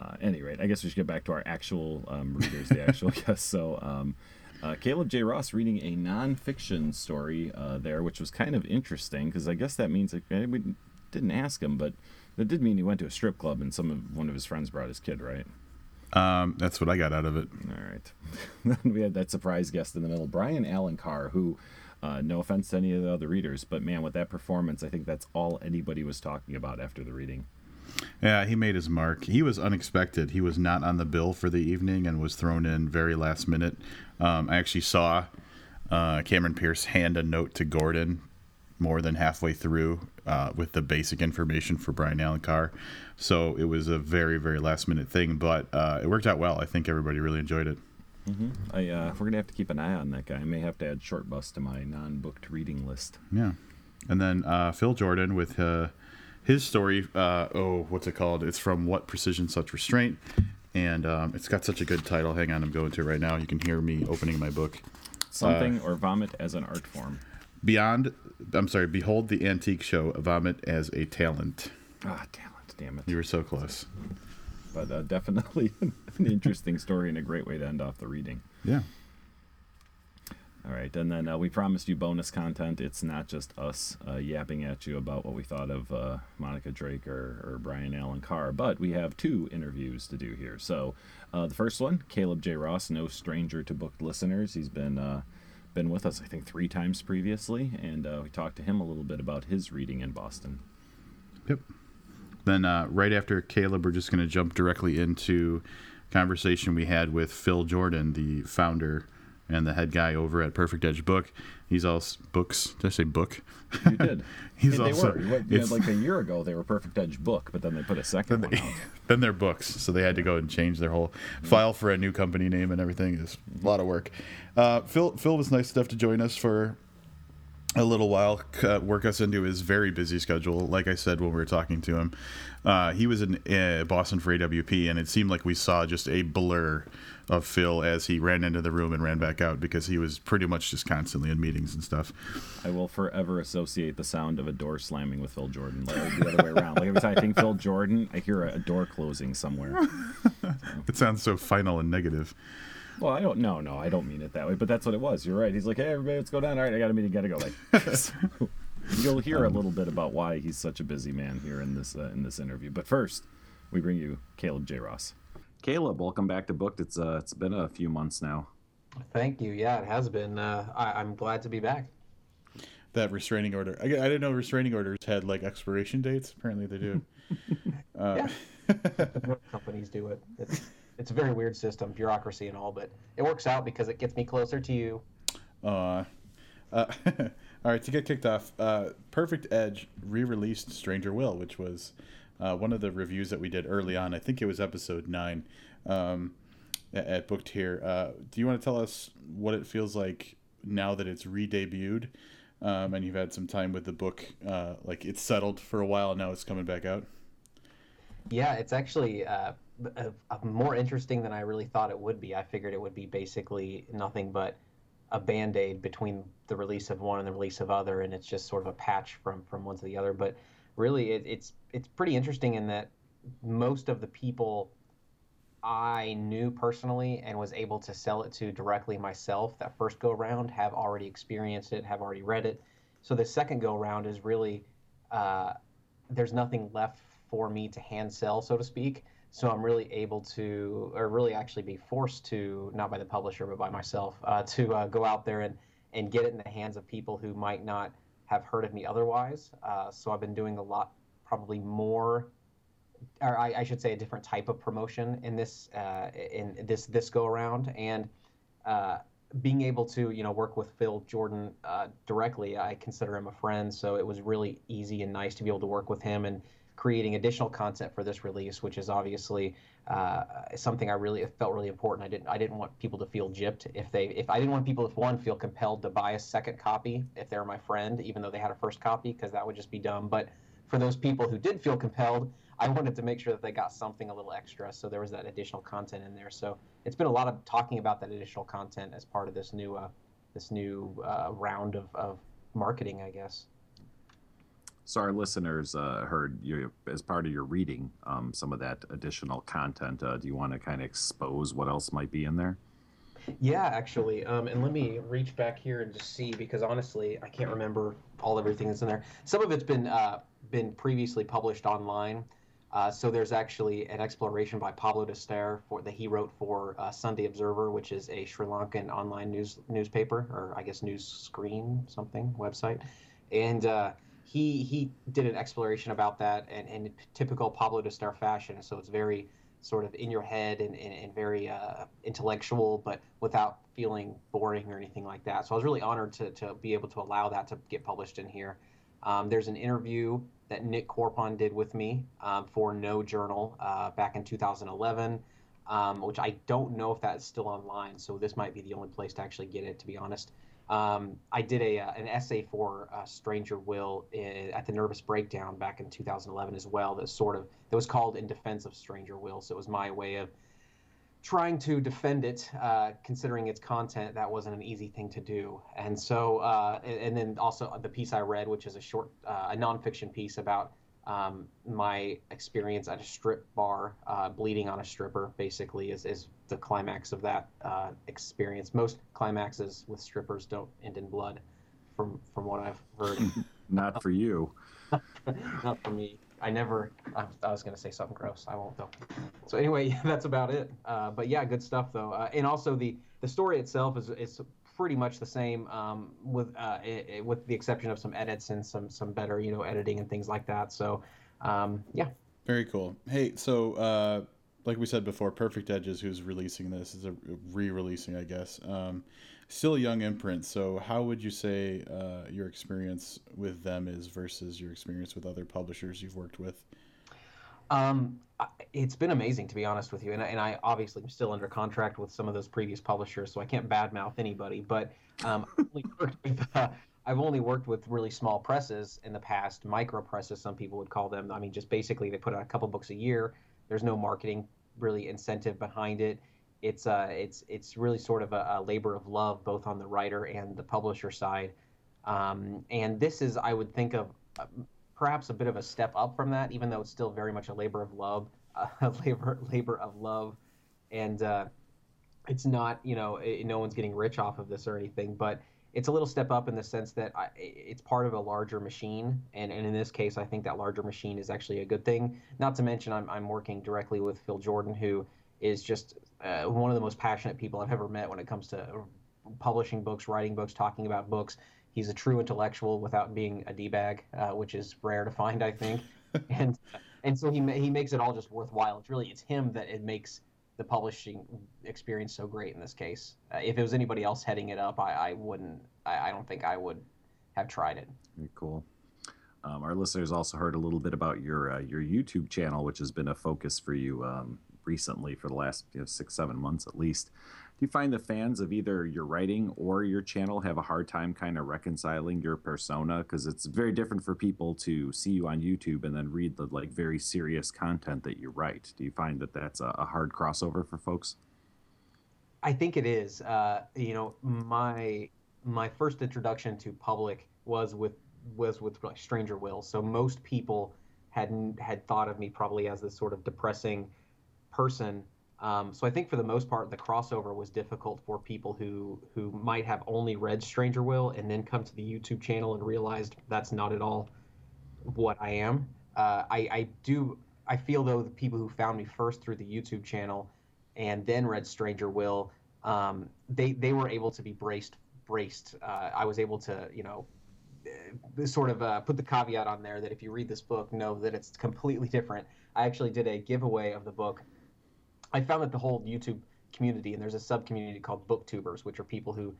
Uh, any rate, I guess we should get back to our actual um, readers, the actual guests. So, um, uh, Caleb J. Ross reading a nonfiction story uh, there, which was kind of interesting because I guess that means like, eh, we didn't ask him, but that did mean he went to a strip club and some of one of his friends brought his kid, right? Um, that's what I got out of it. All right. then we had that surprise guest in the middle, Brian Allen Carr, who, uh, no offense to any of the other readers, but man, with that performance, I think that's all anybody was talking about after the reading. Yeah, he made his mark. He was unexpected. He was not on the bill for the evening and was thrown in very last minute. Um, I actually saw uh, Cameron Pierce hand a note to Gordon more than halfway through uh, with the basic information for Brian Allen Carr. So it was a very, very last minute thing, but uh, it worked out well. I think everybody really enjoyed it. I, uh, we're gonna have to keep an eye on that guy. I may have to add Short Bus to my non-booked reading list. Yeah. And then uh, Phil Jourdan with uh, his story. Uh, oh, what's it called? It's from What Precision Such Restraint. And um, it's got such a good title. Hang on, I'm going to it right now. You can hear me opening my book. Something or vomit as an art form. Beyond, I'm sorry, Behold the Antique Show, Vomit as a Talent. Ah, talent, damn it. You were so close. But uh, definitely an interesting story and a great way to end off the reading. Yeah. All right, and then uh, we promised you bonus content. It's not just us uh, yapping at you about what we thought of uh, Monica Drake or, or Brian Allen Carr, but we have two interviews to do here. So uh, the first one, Caleb J. Ross, no stranger to booked listeners. He's been uh, been with us, I think, three times previously, and uh, we talked to him a little bit about his reading in Boston. Yep. Then uh, right after Caleb, we're just going to jump directly into conversation we had with Phil Jourdan, the founder and the head guy over at Perfect Edge Book. He's also books. Did I say book? You did. He's And they also were. What, you know, like a year ago, they were Perfect Edge book, but then they put a second one out. then they're books, so they had to go and change their whole file for a new company name and everything. It's a lot of work. Uh, Phil Phil was nice enough to join us for a little while, uh, work us into his very busy schedule. Like I said when we were talking to him, uh, he was in uh, Boston for AWP, and it seemed like we saw just a blur of Phil as he ran into the room and ran back out because he was pretty much just constantly in meetings and stuff. I will forever associate the sound of a door slamming with Phil Jourdan, like the other way around. Like every time I think Phil Jourdan, I hear a, door closing somewhere. It sounds so final and negative. Well, I don't. No, no, I don't mean it that way. But that's what it was. You're right. He's like, hey, everybody, let's go down. All right, I got a meeting. Got to go. Like, so you'll hear a little bit about why he's such a busy man here in this uh, in this interview. But first, we bring you Caleb J. Ross. Caleb, welcome back to Booked. It's uh, it's been a few months now. Thank you. Yeah, it has been. Uh, I, I'm glad to be back. That restraining order. I, I didn't know restraining orders had like expiration dates. Apparently they do. Uh, Companies do it. It's it's a very weird system, bureaucracy and all, but it works out because it gets me closer to you. Uh, uh, all right, to get kicked off, uh, Perfect Edge re-released Stranger Will, which was uh, one of the reviews that we did early on. I think it was episode nine. um, at, at Booked here. Uh, do you want to tell us what it feels like now that it's re-debuted um, and you've had some time with the book? Uh, like it's settled for a while, now it's coming back out. Yeah, it's actually uh, a, a more interesting than I really thought it would be. I figured it would be basically nothing but a band aid between the release of one and the release of other, and it's just sort of a patch from from one to the other. But really, it, it's it's pretty interesting in that most of the people I knew personally and was able to sell it to directly myself that first go around have already experienced it, have already read it. So the second go around is really uh, there's nothing left for me to hand sell, so to speak. So I'm really able to, or really actually be forced to, not by the publisher, but by myself, uh, to uh, go out there and, and get it in the hands of people who might not have heard of me otherwise. Uh, so I've been doing a lot, probably more, or I, I should say, a different type of promotion in this uh, in this this go around, and uh, being able to you know work with Phil Jourdan uh, directly. I consider him a friend, so it was really easy and nice to be able to work with him and creating additional content for this release, which is obviously uh, something I really felt really important. I didn't I didn't want people to feel gypped if they if I didn't want people if one feel compelled to buy a second copy if they're my friend, even though they had a first copy, because that would just be dumb. But for those people who did feel compelled, I wanted to make sure that they got something a little extra. So there was that additional content in there. So it's been a lot of talking about that additional content as part of this new uh, this new uh, round of, of marketing, I guess. So our listeners uh, heard you as part of your reading um, some of that additional content. Uh, do you want to kind of expose what else might be in there? Yeah, actually, um, and let me reach back here and just see because honestly, I can't remember all everything that's in there. Some of it's been uh, been previously published online. Uh, so there's actually an exploration by Pablo D'Stair for that he wrote for uh, Sunday Observer, which is a Sri Lankan online news newspaper or I guess news screen something website, and uh, he he did an exploration about that and in typical Pablo D'Stair fashion. So it's very sort of in your head and, and, and very uh, intellectual, but without feeling boring or anything like that. So I was really honored to, to be able to allow that to get published in here. Um, there's an interview that Nik Korpon did with me um, for No Journal uh, back in 2011, um, which I don't know if that's still online. So this might be the only place to actually get it, to be honest. Um, I did a uh, an essay for uh, Stranger Will in, at the Nervous Breakdown back in 2011 as well. That sort of that was called In Defense of Stranger Will. So it was my way of trying to defend it, uh, considering its content. That wasn't an easy thing to do. And so, uh, and, and, then also the piece I read, which is a short, uh, a nonfiction piece about um, my experience at a strip bar, uh, bleeding on a stripper, basically, is, is the climax of that uh, experience. Most climaxes with strippers don't end in blood, from from what I've heard. Not for you. Not for me. I never. I, I was going to say something gross. I won't though. So anyway, that's about it. Uh, but yeah, good stuff though. Uh, and also the the story itself is is pretty much the same, um, with uh, it, it, with the exception of some edits and some some better you know editing and things like that. So um, yeah. Very cool. Hey, so uh, like we said before, Perfect Edges, who's releasing this, is a re-releasing, I guess. Um, still a young imprint. So how would you say uh, your experience with them is versus your experience with other publishers you've worked with? Um, it's been amazing to be honest with you, and, and I obviously am still under contract with some of those previous publishers, so I can't badmouth anybody. But um, I've, only with, uh, I've only worked with really small presses in the past, micro presses, some people would call them. I mean, just basically they put out a couple books a year. There's no marketing really incentive behind it. It's uh, it's it's really sort of a, a labor of love, both on the writer and the publisher side. Um, and this is, I would think of. Perhaps a bit of a step up from that, even though it's still very much a labor of love, uh, labor labor of love, and uh, it's not you know it, no one's getting rich off of this or anything, but it's a little step up in the sense that I, it's part of a larger machine, and, and in this case, I think that larger machine is actually a good thing. Not to mention, I'm I'm working directly with Phil Jourdan, who is just uh, one of the most passionate people I've ever met when it comes to publishing books, writing books, talking about books he's a true intellectual without being a d-bag, uh, which is rare to find, I think. and and so he he makes it all just worthwhile. It's really it's him that it makes the publishing experience so great in this case. Uh, if it was anybody else heading it up, I, I wouldn't. I, I don't think I would have tried it. Very cool. Um, our listeners also heard a little bit about your uh, your YouTube channel, which has been a focus for you um, recently for the last you know, six, seven months at least. Do you find the fans of either your writing or your channel have a hard time kind of reconciling your persona? Because it's very different for people to see you on YouTube and then read the like very serious content that you write. Do you find that that's a, a hard crossover for folks? I think it is. Uh, you know, my my first introduction to public was with was with like Stranger Will. So most people hadn't had thought of me probably as this sort of depressing person. Um, so I think for the most part, the crossover was difficult for people who who might have only read Stranger Will and then come to the YouTube channel and realized that's not at all what I am. Uh, I, I do. I feel though the people who found me first through the YouTube channel and then read Stranger Will, um, they they were able to be braced braced. Uh, I was able to you know uh, sort of uh, put the caveat on there that if you read this book, know that it's completely different. I actually did a giveaway of the book. I found that the whole YouTube community, and there's a sub community called Booktubers, which are people who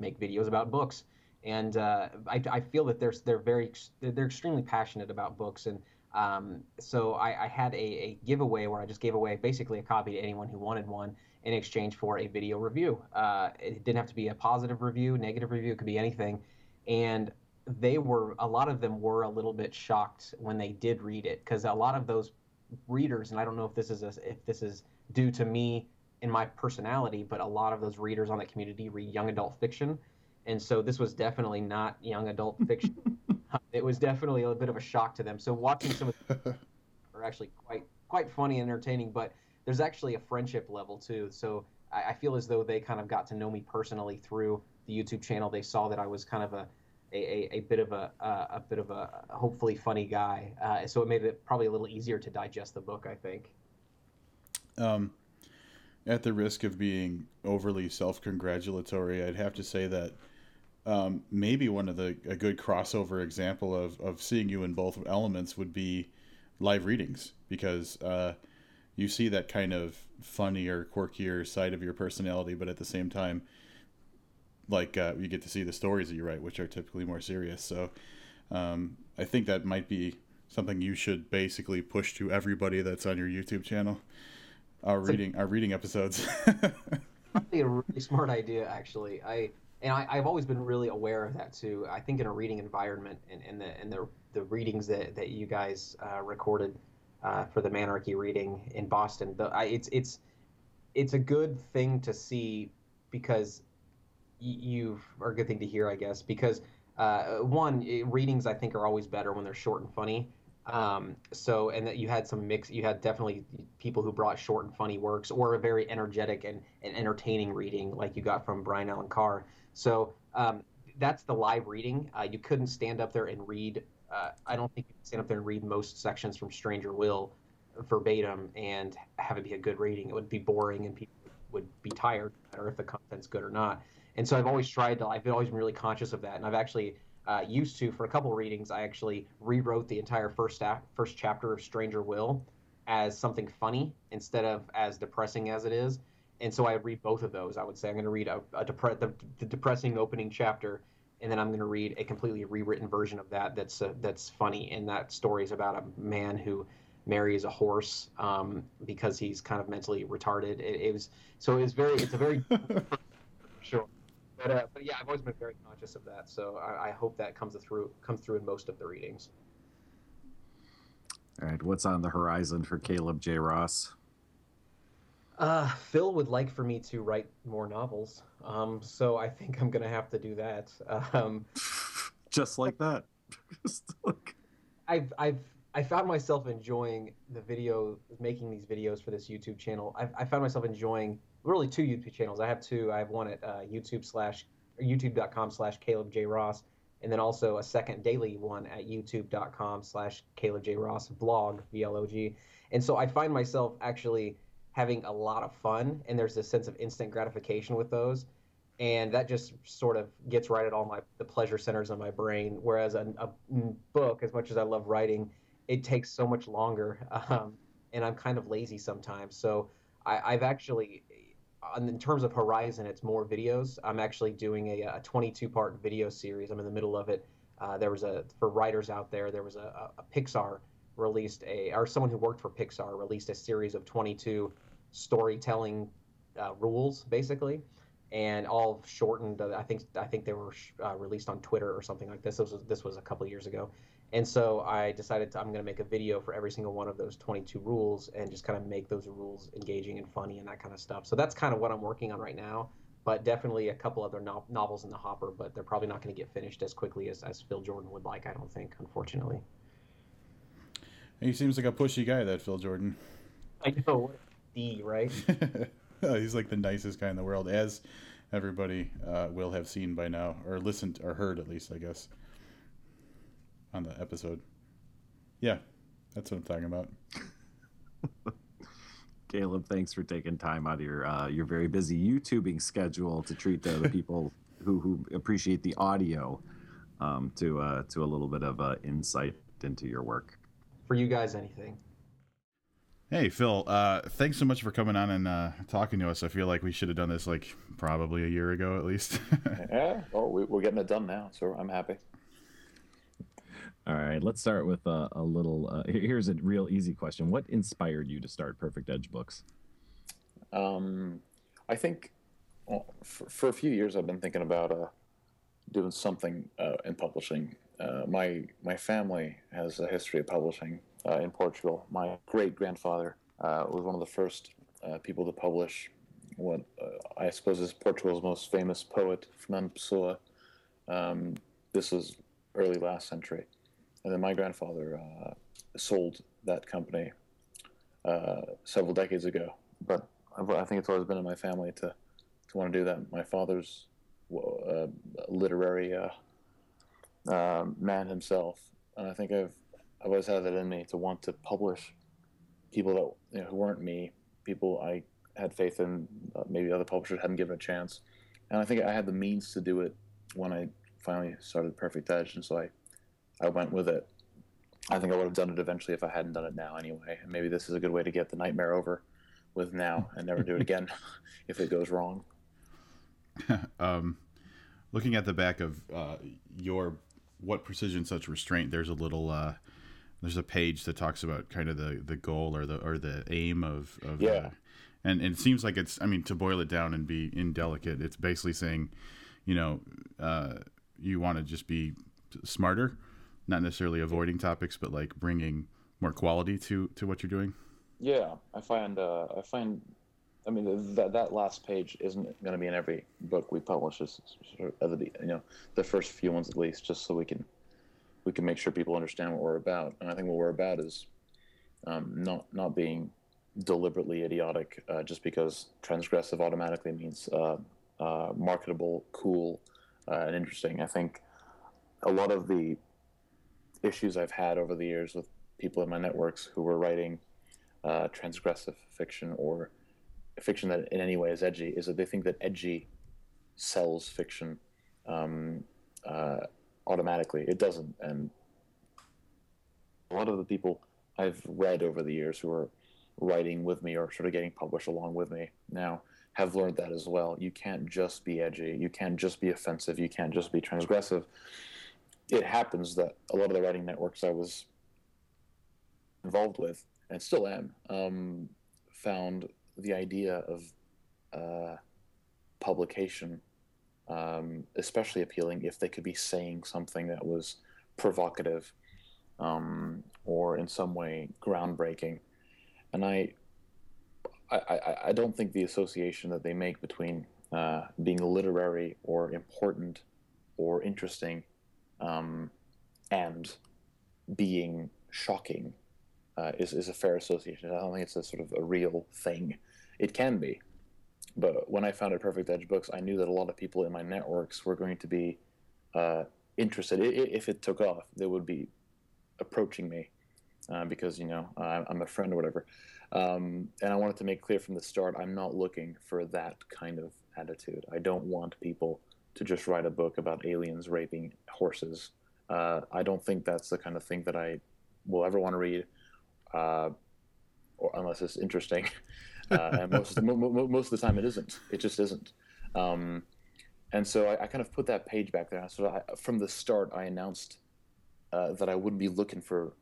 make videos about books. And uh, I, I, feel that they're they're very they're extremely passionate about books, and um, so I, I had a, a, giveaway where I just gave away basically a copy to anyone who wanted one in exchange for a video review. Uh, it didn't have to be a positive review, negative review, it could be anything. And they were a lot of them were a little bit shocked when they did read it because a lot of those readers, and I don't know if this is a, if this is due to me and my personality, but a lot of those readers on that community read young adult fiction, and so this was definitely not young adult fiction. it was definitely a bit of a shock to them. So watching some of them are actually quite quite funny and entertaining, but there's actually a friendship level too. So I, I feel as though they kind of got to know me personally through the YouTube channel. They saw that I was kind of a a, a, bit of a, a bit of a hopefully funny guy. Uh, so it made it probably a little easier to digest the book, I think. Um, at the risk of being overly self-congratulatory, I'd have to say that um, maybe one of the a good crossover example of, of seeing you in both elements would be live readings because uh, you see that kind of funnier, quirkier side of your personality, but at the same time, like uh, you get to see the stories that you write, which are typically more serious. So um, I think that might be something you should basically push to everybody that's on your YouTube channel. Our reading, our reading episodes. probably a really smart idea, actually. I and I, have always been really aware of that too. I think in a reading environment and, and the and the the readings that, that you guys uh, recorded uh, for the Manarchy reading in Boston, the, I, it's it's it's a good thing to see because you are a good thing to hear, I guess, because uh, one readings I think are always better when they're short and funny. Um, so and that you had some mix, you had definitely people who brought short and funny works or a very energetic and, and entertaining reading like you got from Brian Allen Carr. So um, that's the live reading. Uh, you couldn't stand up there and read. Uh, I don't think you can stand up there and read most sections from Stranger Will verbatim and have it be a good reading. It would be boring and people would be tired, no matter if the content's good or not. And so I've always tried to. I've always been really conscious of that, and I've actually uh, used to for a couple readings. I actually rewrote the entire first sta- first chapter of Stranger Will as something funny instead of as depressing as it is and so I read both of those. I would say I'm going to read a, a depre- the, the, depressing opening chapter, and then I'm going to read a completely rewritten version of that that's uh, that's funny. And that story is about a man who marries a horse um, because he's kind of mentally retarded. It, it was so it was very it's a very sure. But, uh, but yeah, I've always been very conscious of that. So I, I hope that comes through comes through in most of the readings. All right, what's on the horizon for Caleb J. Ross? Uh, Phil would like for me to write more novels, um, so I think I'm gonna have to do that. Um, Just like that. I've I've I found myself enjoying the video, making these videos for this YouTube channel. I've, I found myself enjoying really two YouTube channels. I have two. I have one at uh, YouTube slash YouTube.com slash Caleb J Ross, and then also a second daily one at YouTube.com slash Caleb J Ross blog V L O G. And so I find myself actually having a lot of fun, and there's a sense of instant gratification with those, and that just sort of gets right at all my the pleasure centers of my brain. Whereas a, a book, as much as I love writing, it takes so much longer, um, and I'm kind of lazy sometimes. So I, have actually, in terms of Horizon, it's more videos. I'm actually doing a, a 22 part video series. I'm in the middle of it. Uh, there was a for writers out there. There was a, a Pixar released a, or someone who worked for Pixar released a series of 22 storytelling uh, rules, basically, and all shortened. Uh, I think I think they were uh, released on Twitter or something like this. This was this was a couple years ago, and so I decided to, I'm going to make a video for every single one of those 22 rules and just kind of make those rules engaging and funny and that kind of stuff. So that's kind of what I'm working on right now. But definitely a couple other no- novels in the hopper, but they're probably not going to get finished as quickly as, as Phil Jourdan would like, I don't think, unfortunately. He seems like a pushy guy, that Phil Jourdan. I know, D, right? He's like the nicest guy in the world, as everybody uh, will have seen by now, or listened, or heard at least, I guess, on the episode. Yeah, that's what I'm talking about. Caleb, thanks for taking time out of your uh, your very busy YouTubing schedule to treat the, the people who, who appreciate the audio um, to uh, to a little bit of uh, insight into your work. For you guys, anything. Hey, Phil, uh, thanks so much for coming on and uh, talking to us. I feel like we should have done this like probably a year ago at least. yeah, oh, we, we're getting it done now, so I'm happy. All right, let's start with uh, a little. Uh, here's a real easy question: What inspired you to start Perfect Edge Books? Um, I think well, for, for, a few years I've been thinking about uh, doing something uh, in publishing. Uh, my my family has a history of publishing uh, in Portugal. My great grandfather was one of the first people to publish what I suppose is Portugal's most famous poet, Fernando Pessoa. Um, this was early last century and then my grandfather uh, sold that company uh, several decades ago. But I think it's always been in my family to to want to do that. My father's uh, literary uh, um, man himself, and I think I've I've always had that in me to want to publish people that you know, who weren't me, people I had faith in, uh, maybe other publishers hadn't given a chance, and I think I had the means to do it when I finally started Perfect Edge, and so I I went with it. I think I would have done it eventually if I hadn't done it now anyway. And maybe this is a good way to get the nightmare over with now and never do it again if it goes wrong. um, looking at the back of uh, your what precision such restraint, there's a little uh, there's a page that talks about kind of the, the goal or the or the aim of, of yeah. Uh, and, and it seems like it's I mean to boil it down and be indelicate, it's basically saying, you know, uh, you want to just be smarter not necessarily avoiding topics, but like bringing more quality to to what you're doing. Yeah, I find uh, I find, I mean that that last page isn't going to be in every book we publish. It's sort of the you know the first few ones at least, just so we can we can make sure people understand what we're about. And I think what we're about is um, not not being deliberately idiotic uh, just because transgressive automatically means uh, uh, marketable, cool, uh, and interesting. I think a lot of the issues I've had over the years with people in my networks who were writing uh, transgressive fiction or fiction that in any way is edgy is that they think that edgy sells fiction um, uh, automatically. It doesn't. And a lot of the people I've read over the years who are writing with me or sort of getting published along with me now have learned that as well. You can't just be edgy. You can't just be offensive. You can't just be transgressive it happens that a lot of the writing networks I was involved with, and still am, um, found the idea of uh, publication um, especially appealing if they could be saying something that was provocative um, or in some way groundbreaking. And I, I, I don't think the association that they make between uh, being literary or important or interesting um, and being shocking uh, is, is a fair association. I don't think it's a sort of a real thing. It can be. But when I founded Perfect Edge Books, I knew that a lot of people in my networks were going to be uh, interested. If it took off, they would be approaching me uh, because, you know, I'm a friend or whatever. Um, and I wanted to make clear from the start I'm not looking for that kind of attitude. I don't want people to just write a book about aliens raping horses. Uh, I don't think that's the kind of thing that I will ever want to read, uh, or unless it's interesting. Uh, and most of the, most of the time, it isn't. It just isn't. Um, and so I, I, kind of put that page back there. So I, from the start, I announced uh, that I wouldn't be looking for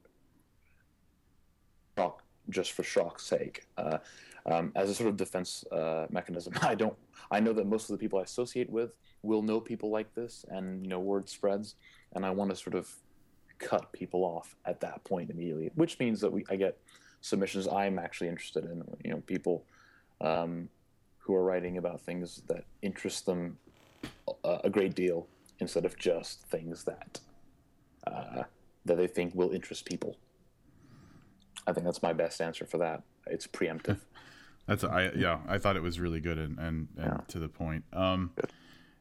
shock just for shock's sake. Um, as a sort of defense uh, mechanism, I don't. I know that most of the people I associate with will know people like this, and you know, word spreads, and I want to sort of cut people off at that point immediately, which means that we I get submissions I'm actually interested in. You know, people um, who are writing about things that interest them a, a great deal instead of just things that uh, that they think will interest people. I think that's my best answer for that. It's preemptive. That's I yeah I thought it was really good and and, and Yeah. to the point. Um,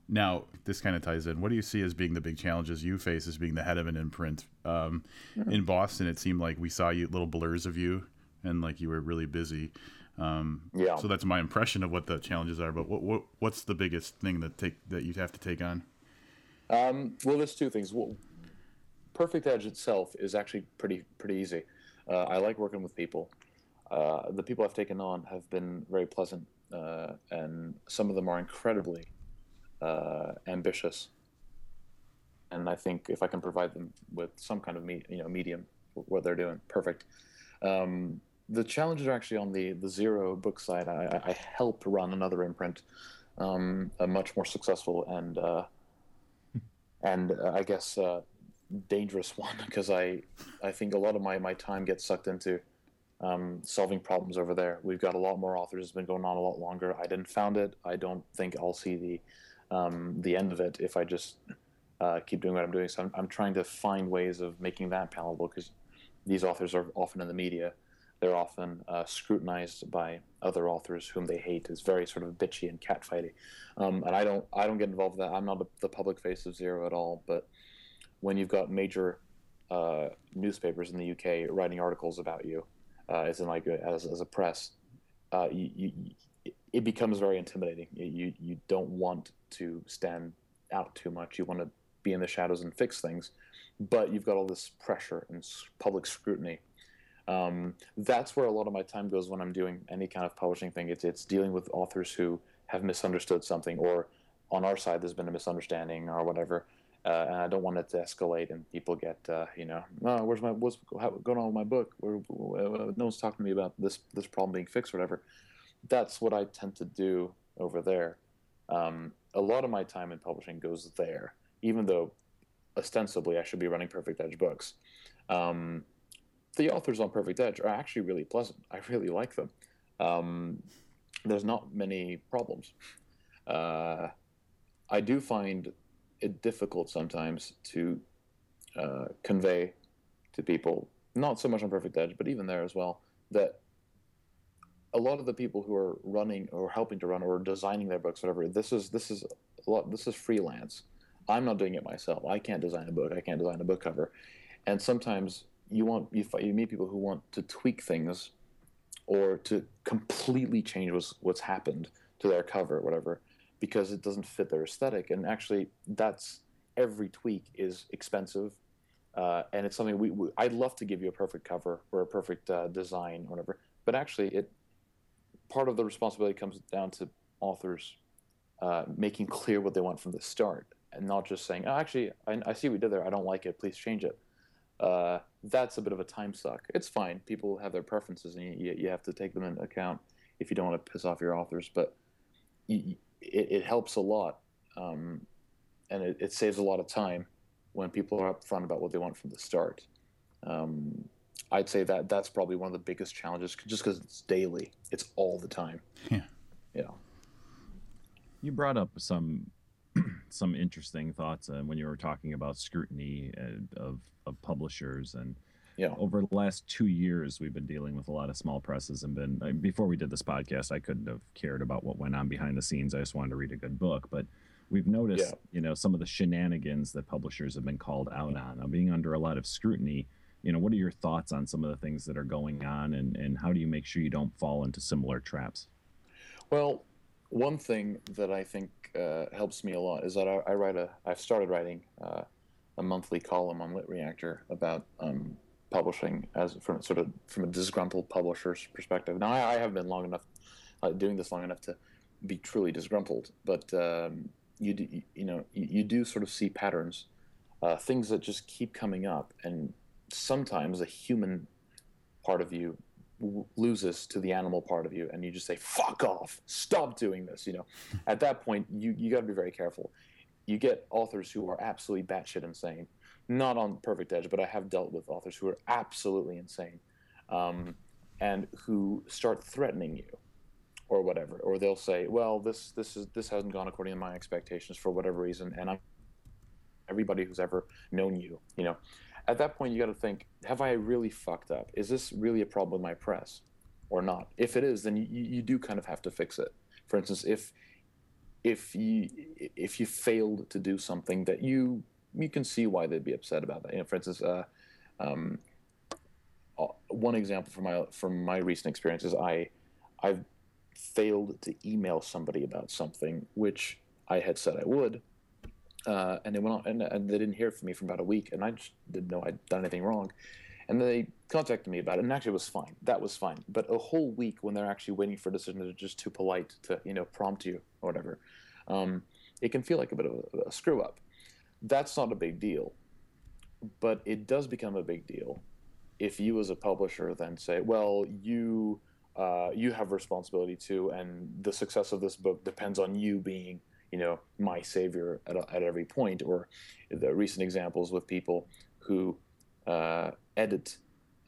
now this kind of ties in. What do you see as being the big challenges you face as being the head of an imprint? Um, in Boston, it seemed like we saw you little blurs of you and like you were really busy. Um, Yeah. So that's my impression of what the challenges are. But what, what what's the biggest thing that take that you have to take on? Um, well, there's two things. Well, Perfect Edge itself is actually pretty pretty easy. Uh, I like working with people. Uh, the people I've taken on have been very pleasant, uh, and some of them are incredibly uh, ambitious. And I think if I can provide them with some kind of me, you know medium, what they're doing, perfect. Um, the challenges are actually on the the zero book side. I, I- help run another imprint, um, a much more successful and uh, and uh, I guess dangerous one because I I think a lot of my, my time gets sucked into um, solving problems over there. We've got a lot more authors. It's been going on a lot longer. I didn't found it. I don't think I'll see the um, the end of it if I just uh, keep doing what I'm doing. So I'm, I'm trying to find ways of making that palatable because these authors are often in the media. They're often uh, scrutinized by other authors whom they hate. It's very sort of bitchy and catfighty, um, and I don't I don't get involved with that. I'm not the public face of Zero at all. But when you've got major uh, newspapers in the UK writing articles about you, uh, as in like uh, as, as a press, uh, you, you, it becomes very intimidating. You you don't want to stand out too much. You want to be in the shadows and fix things, but you've got all this pressure and public scrutiny. Um, that's where a lot of my time goes when I'm doing any kind of publishing thing. It's it's dealing with authors who have misunderstood something, or on our side there's been a misunderstanding or whatever, uh, and I don't want it to escalate and people get uh, you know, oh, where's my what's going on with my book? Where, uh, no one's talking to me about this this problem being fixed or whatever. That's what I tend to do over there. Um, a lot of my time in publishing goes there, even though ostensibly I should be running Perfect Edge books. Um, the authors on Perfect Edge are actually really pleasant. I really like them. Um, there's not many problems. Uh, I do find it difficult sometimes to uh, convey to people, not so much on Perfect Edge, but even there as well, that a lot of the people who are running or helping to run or designing their books, whatever, this is this is a lot. This is freelance. I'm not doing it myself. I can't design a book. I can't design a book cover. And sometimes you want you, you meet people who want to tweak things or to completely change what's what's happened to their cover or whatever because it doesn't fit their aesthetic. And actually, that's every tweak is expensive. Uh, and it's something we, we I'd love to give you a perfect cover or a perfect uh, design or whatever, but actually, it part of the responsibility comes down to authors uh, making clear what they want from the start and not just saying, "Oh, actually, I, I see what we did there. I don't like it. Please change it." Uh, that's a bit of a time suck. It's fine. People have their preferences, and you, you have to take them into account if you don't want to piss off your authors. But you, it, it helps a lot, um, and it, it saves a lot of time when people are upfront about what they want from the start. Um, I'd say that that's probably one of the biggest challenges, just because it's daily. It's all the time. Yeah. Yeah. You brought up some some interesting thoughts uh, when you were talking about scrutiny uh, of of publishers and Yeah. over the last two years we've been dealing with a lot of small presses and been uh, before we did this podcast i couldn't have cared about what went on behind the scenes i just wanted to read a good book but we've noticed Yeah. you know some of the shenanigans that publishers have been called out on now being under a lot of scrutiny you know what are your thoughts on some of the things that are going on and and how do you make sure you don't fall into similar traps Well, one thing that I think uh, helps me a lot is that I, I write a. I've started writing uh, a monthly column on LitReactor about um, publishing as from sort of from a disgruntled publisher's perspective. Now I, I have been long enough uh, doing this long enough to be truly disgruntled, but um, you do, you, know you, you do sort of see patterns, uh, things that just keep coming up, and sometimes the human part of you w- loses to the animal part of you, and you just say "fuck off," stop doing this. You know, at that point, you you got to be very careful. You get authors who are absolutely batshit insane. Not on Perfect Edge, but I have dealt with authors who are absolutely insane, um, and who start threatening you, or whatever. Or they'll say, "Well, this this is this hasn't gone according to my expectations for whatever reason," and I'm everybody who's ever known you, you know. At that point, you got to think: Have I really fucked up? Is this really a problem with my press, or not? If it is, then you, you do kind of have to fix it. For instance, if if you if you failed to do something that you you can see why they'd be upset about that. You know, for instance, uh, um, uh, one example from my from my recent experience is I I've failed to email somebody about something which I had said I would, uh, and they went on and, and they didn't hear from me for about a week, and I just didn't know I'd done anything wrong. And they contacted me about it, and actually it was fine. That was fine. But a whole week when they're actually waiting for a decision, they're just too polite to, you know, prompt you or whatever. Um, it can feel like a bit of a, a screw up. That's not a big deal, but it does become a big deal if you, as a publisher, then say, "Well, you uh, you have responsibility too, and the success of this book depends on you being, you know, my savior at, at every point." Or the recent examples with people who uh, edit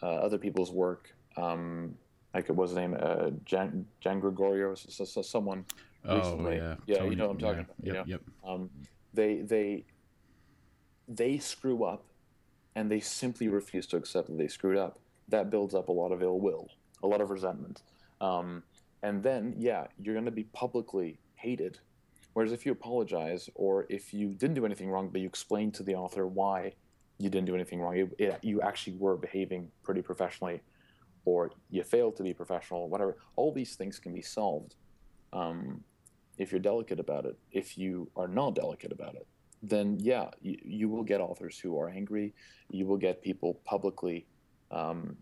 uh, other people's work. Um, like what was his name? Uh, Jan, Jan Gregorio, so, so someone Oh recently. yeah, yeah, Tony- you know what I'm talking yeah, about. You Yep, know? yep. um, they they they screw up and they simply refuse to accept that they screwed up. That builds up a lot of ill will a lot of resentment. Um, and then yeah you're going to be publicly hated. Whereas if you apologize or if you didn't do anything wrong but you explain to the author why you didn't do anything wrong you, it, you actually were behaving pretty professionally or you failed to be professional whatever all these things can be solved um, if you're delicate about it. If you are not delicate about it, then yeah, you, you will get authors who are angry. You will get people publicly um,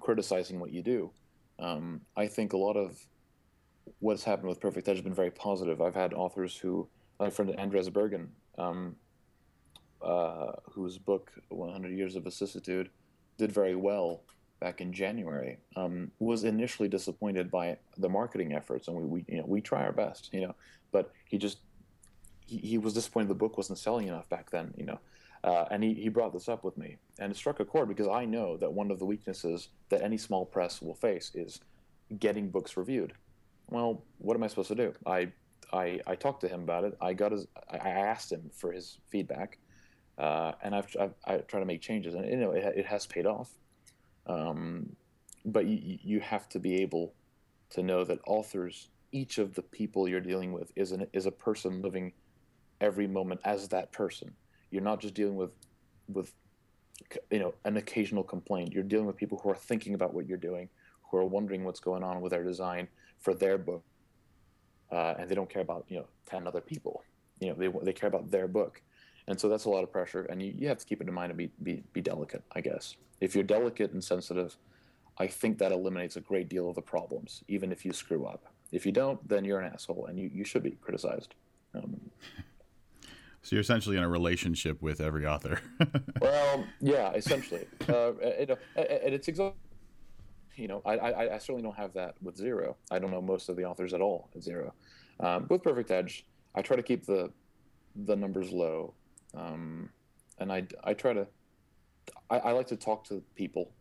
criticizing what you do. Um, I think a lot of what's happened with Perfect Edge has been very positive. I've had authors who, my friend Andrez Bergen, um, uh, whose book 100 Years of Vicissitude did very well back in January, um, was initially disappointed by the marketing efforts, and we, we you know we try our best, you know, but he just he, he was disappointed the book wasn't selling enough back then, you know. Uh, and he, he brought this up with me, and it struck a chord because I know that one of the weaknesses that any small press will face is getting books reviewed. Well, what am I supposed to do? I I, I talked to him about it. I got his. I asked him for his feedback, uh, and I've, I've I tried to make changes, and you know it, it has paid off. Um, but you, you have to be able to know that authors, each of the people you're dealing with, is an is a person living every moment as that person. You're not just dealing with with you know an occasional complaint. You're dealing with people who are thinking about what you're doing, who are wondering what's going on with their design for their book, uh, and they don't care about you know ten other people. You know they they care about their book, and so that's a lot of pressure. And you, you have to keep it in mind and be, be be delicate, I guess. If you're delicate and sensitive, I think that eliminates a great deal of the problems, even if you screw up. If you don't, then you're an asshole, and you, you should be criticized. Um, So you're essentially in a relationship with every author. well, yeah, essentially. Uh, you know, and it's exactly. You know, I, I, I certainly don't have that with Zero. I don't know most of the authors at all at Zero. Um, with Perfect Edge, I try to keep the the numbers low, um, and I, I try to. I, I like to talk to people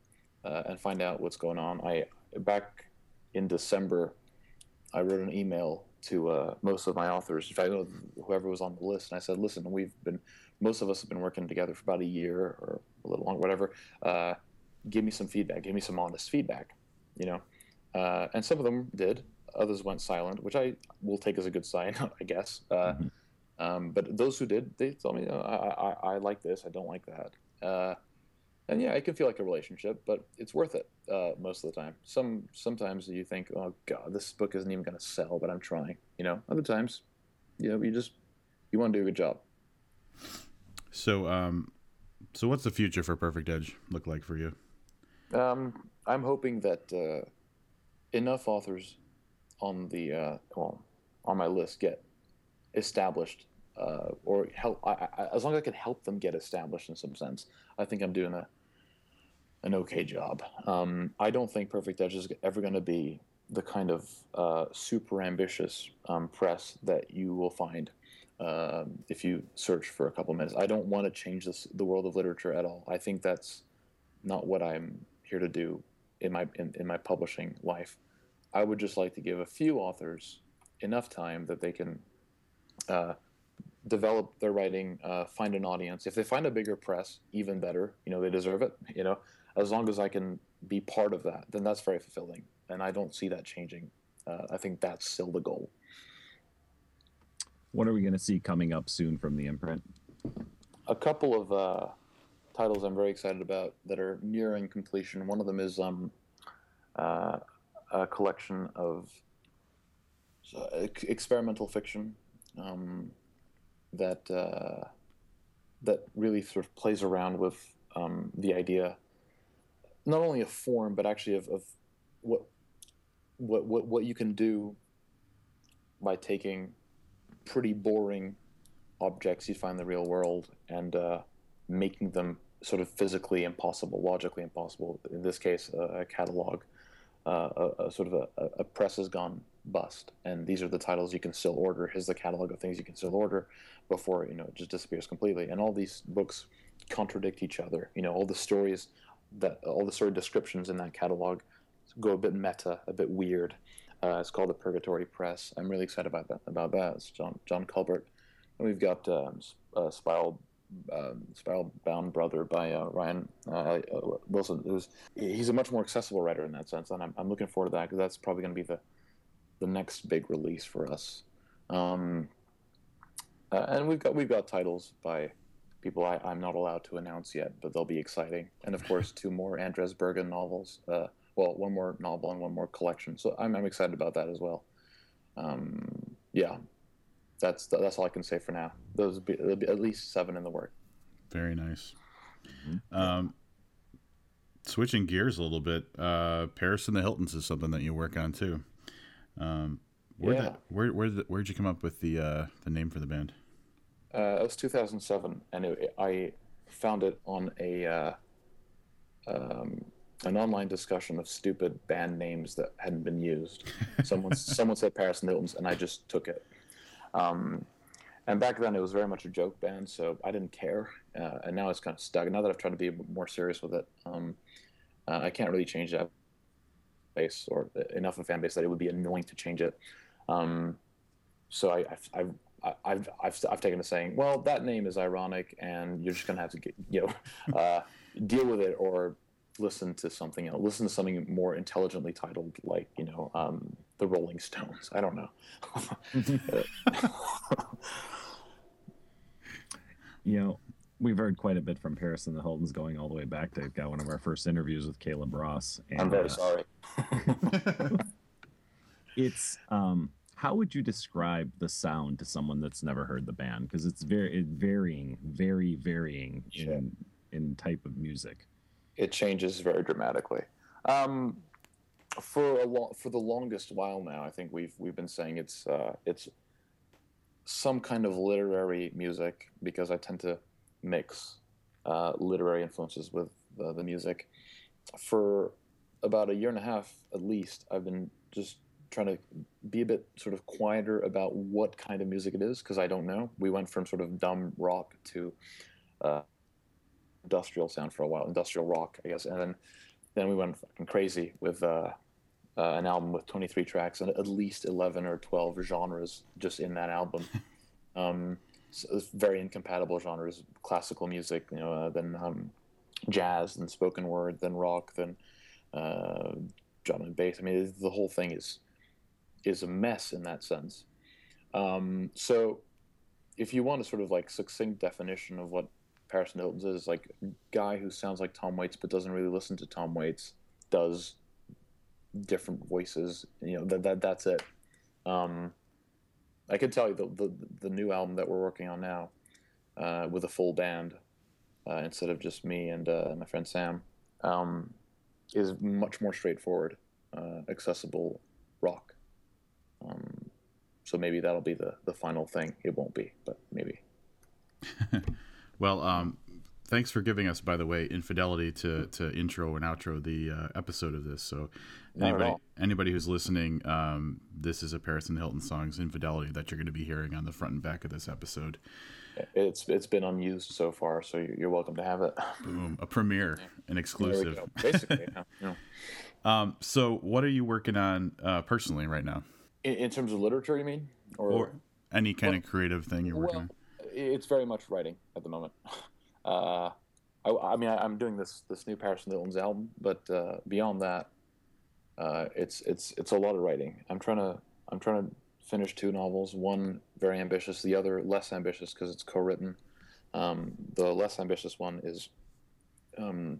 uh, and find out what's going on. I back in December, I wrote an email to uh, most of my authors. In fact, whoever was on the list, and I said, "Listen, we've been most of us have been working together for about a year or a little longer, whatever. Uh, give me some feedback. Give me some honest feedback. You know." Uh, and some of them did. Others went silent, which I will take as a good sign, I guess. Uh, um, but those who did, they told me, oh, I, I, I like this. I don't like that. And yeah, it can feel like a relationship, but it's worth it uh, most of the time. Some sometimes you think, oh god, this book isn't even going to sell, but I'm trying. You know, other times, you know, you just you want to do a good job. so, um, so what's the future for Perfect Edge look like for you? Um, I'm hoping that uh, enough authors on the uh, well on my list get established, uh, or help. I, I, as long as I can help them get established in some sense, I think I'm doing a an okay job. Um, I don't think Perfect Edge is ever going to be the kind of uh, super ambitious um, press that you will find um, if you search for a couple minutes. I don't want to change this, the world of literature at all. I think that's not what I'm here to do in my in, in my publishing life. I would just like to give a few authors enough time that they can uh, develop their writing, uh, find an audience. If they find a bigger press, even better. You know, they deserve it. You know, as long as I can be part of that, then that's very fulfilling. And I don't see that changing. Uh, I think that's still the goal. What are we going to see coming up soon from the imprint? A couple of uh, titles I'm very excited about that are nearing completion. One of them is um, uh, a collection of uh, experimental fiction um, that uh, that really sort of plays around with um, the idea, not only of form, but actually of, of what, what what what you can do by taking pretty boring objects you find in the real world and uh, making them sort of physically impossible, logically impossible. In this case, uh, a catalog, uh, a, a, sort of a, a, press has gone bust, and these are the titles you can still order. Here's the catalog of things you can still order before you know it just disappears completely. And all these books contradict each other. You know, all the stories that all the story descriptions in that catalog go a bit meta, a bit weird. Uh, it's called the Purgatory Press. I'm really excited about that. About that, it's John John Culbert, and we've got um, uh, Spiral um, Spiral Bound Brother by uh, Ryan uh, Wilson. Was, he's a much more accessible writer in that sense, and I'm, I'm looking forward to that because that's probably going to be the the next big release for us. Um, uh, and we've got we've got titles by people I, am not allowed to announce yet, but they'll be exciting. And of course, two more Andrez Bergen novels. Uh, well, one more novel and one more collection. So I'm, I'm excited about that as well. Um, yeah, that's that's all I can say for now. Those be, be at least seven in the work. Very nice. Mm-hmm. Um, switching gears a little bit, uh, Paris and the Hiltons is something that you work on too. Um, where yeah. where where where'd you come up with the uh, the name for the band? Uh, it was 2007, and it, I found it on a uh, um, an online discussion of stupid band names that hadn't been used. Someone someone said Paris and Hiltons, and I just took it. Um, and back then, it was very much a joke band, so I didn't care. Uh, and now it's kind of stuck. Now that I've tried to be more serious with it, um, uh, I can't really change that base or enough of a fan base that it would be annoying to change it. Um, so I, I've, I've, I've, I've, I've taken to saying, well, that name is ironic, and you're just gonna have to get, you know uh, deal with it or listen to something else. Listen to something more intelligently titled, like you know, um, the Rolling Stones. I don't know. you know, we've heard quite a bit from Paris and the Hiltons going all the way back to got one of our first interviews with Caleb Ross. And, I'm very uh, sorry. it's um, how would you describe the sound to someone that's never heard the band? Because it's very it varying, very varying in in type of music. It changes very dramatically. Um, for a long for the longest while now, I think we've we've been saying it's uh, it's some kind of literary music because I tend to mix uh, literary influences with the, the music. For about a year and a half at least, I've been just trying to be a bit sort of quieter about what kind of music it is because I don't know. We went from sort of dumb rock to uh, industrial sound for a while, industrial rock, I guess, and then then we went fucking crazy with uh, uh, an album with 23 tracks and at least 11 or 12 genres just in that album. um, very incompatible genres: classical music, you know, uh, then um, jazz, then spoken word, then rock, then uh, drum and bass. I mean, the whole thing is is a mess in that sense. Um, so, if you want a sort of like succinct definition of what Paris Hilton's is, like guy who sounds like Tom Waits but doesn't really listen to Tom Waits, does different voices. You know that that that's it. Um, I can tell you the, the the new album that we're working on now, uh, with a full band, uh, instead of just me and uh, my friend Sam, um, is much more straightforward, uh, accessible rock. Um, so maybe that'll be the the final thing. It won't be, but maybe. well, um, thanks for giving us, by the way, infidelity to to intro and outro the uh, episode of this. So anybody anybody who's listening, um, this is a Paris and Hilton songs infidelity that you're going to be hearing on the front and back of this episode. It's it's been unused so far, so you're, you're welcome to have it. Boom, a premiere, an exclusive. Basically, yeah, yeah. Um, so what are you working on uh, personally right now, In, in terms of literature, you mean, or any kind of creative thing you're working well, on? it's very much writing at the moment. Uh, I, I mean, I, I'm doing this this new Paris and Hilton's album, but uh, beyond that, uh, it's it's it's a lot of writing. I'm trying to I'm trying to finish two novels. One very ambitious, the other less ambitious because it's co-written. Um, the less ambitious one is um,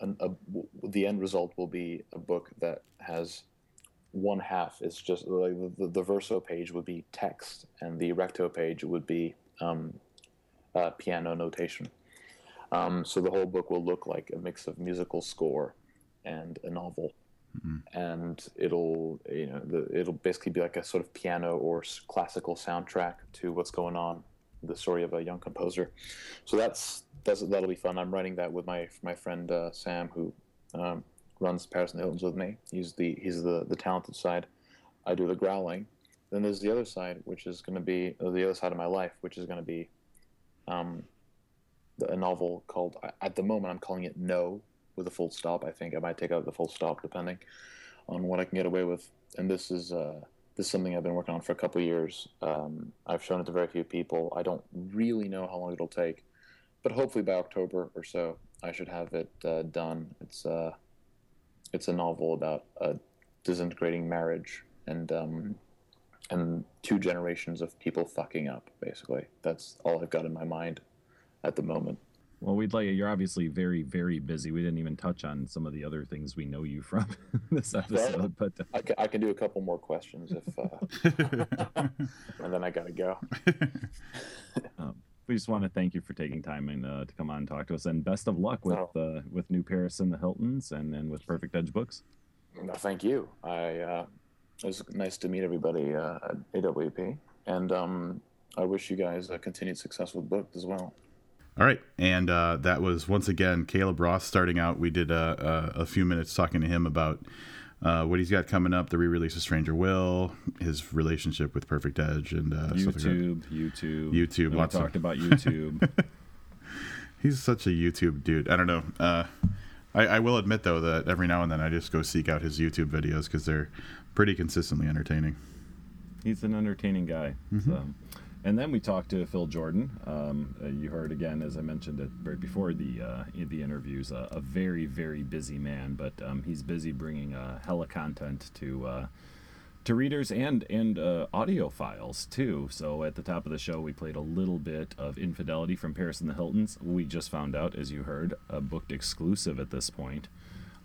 an, a, w- the end result will be a book that has one half is just like the, the, verso page would be text and the recto page would be um, uh, piano notation. Um, so the whole book will look like a mix of musical score and a novel, and it'll you know the, it'll basically be like a sort of piano or classical soundtrack to what's going on, the story of a young composer. So that's that's that'll be fun. I'm writing that with my my friend uh, Sam, who um, runs Paris and the Hiltons with me. He's the he's the the talented side. I do the growling. Then there's the other side, which is going to be the other side of my life, which is going to be um, a novel called. At the moment, I'm calling it No with a full stop. I think I might take out the full stop depending on what I can get away with. And this is uh, this is something I've been working on for a couple years. Um, I've shown it to very few people. I don't really know how long it'll take, but hopefully by October or so, I should have it uh, done. It's uh, it's a novel about a disintegrating marriage and um, and two generations of people fucking up. Basically, that's all I've got in my mind at the moment. Well, we'd like you're obviously very, very busy. We didn't even touch on some of the other things we know you from this episode, but uh, I can, I can do a couple more questions if, uh, and then I gotta go. um, we just want to thank you for taking time and uh, to come on and talk to us. And best of luck with uh, with New Paris and the Hiltons, and and with Perfect Edge Books. No, thank you. I uh, it was nice to meet everybody uh, at AWP, and um, I wish you guys a continued success with book as well. All right, and uh, that was once again Caleb Ross starting out. We did uh, a, a few minutes talking to him about uh, what he's got coming up, the re-release of Stranger Will, his relationship with Perfect Edge, and uh, stuff like that. YouTube, YouTube, YouTube. We lots of- talked about YouTube. He's such a YouTube dude. I don't know. Uh, I, I will admit though that every now and then I just go seek out his YouTube videos because they're pretty consistently entertaining. He's an entertaining guy. Mm-hmm. So. And then we talked to Phil Jourdan. Um, uh, you heard again, as I mentioned it right before the uh, the interviews, uh, a very very busy man, but um, he's busy bringing uh, hella content to uh, to readers and and uh, audio files too. So at the top of the show, we played a little bit of Infidelity from Paris and the Hiltons. We just found out, as you heard, a booked exclusive at this point.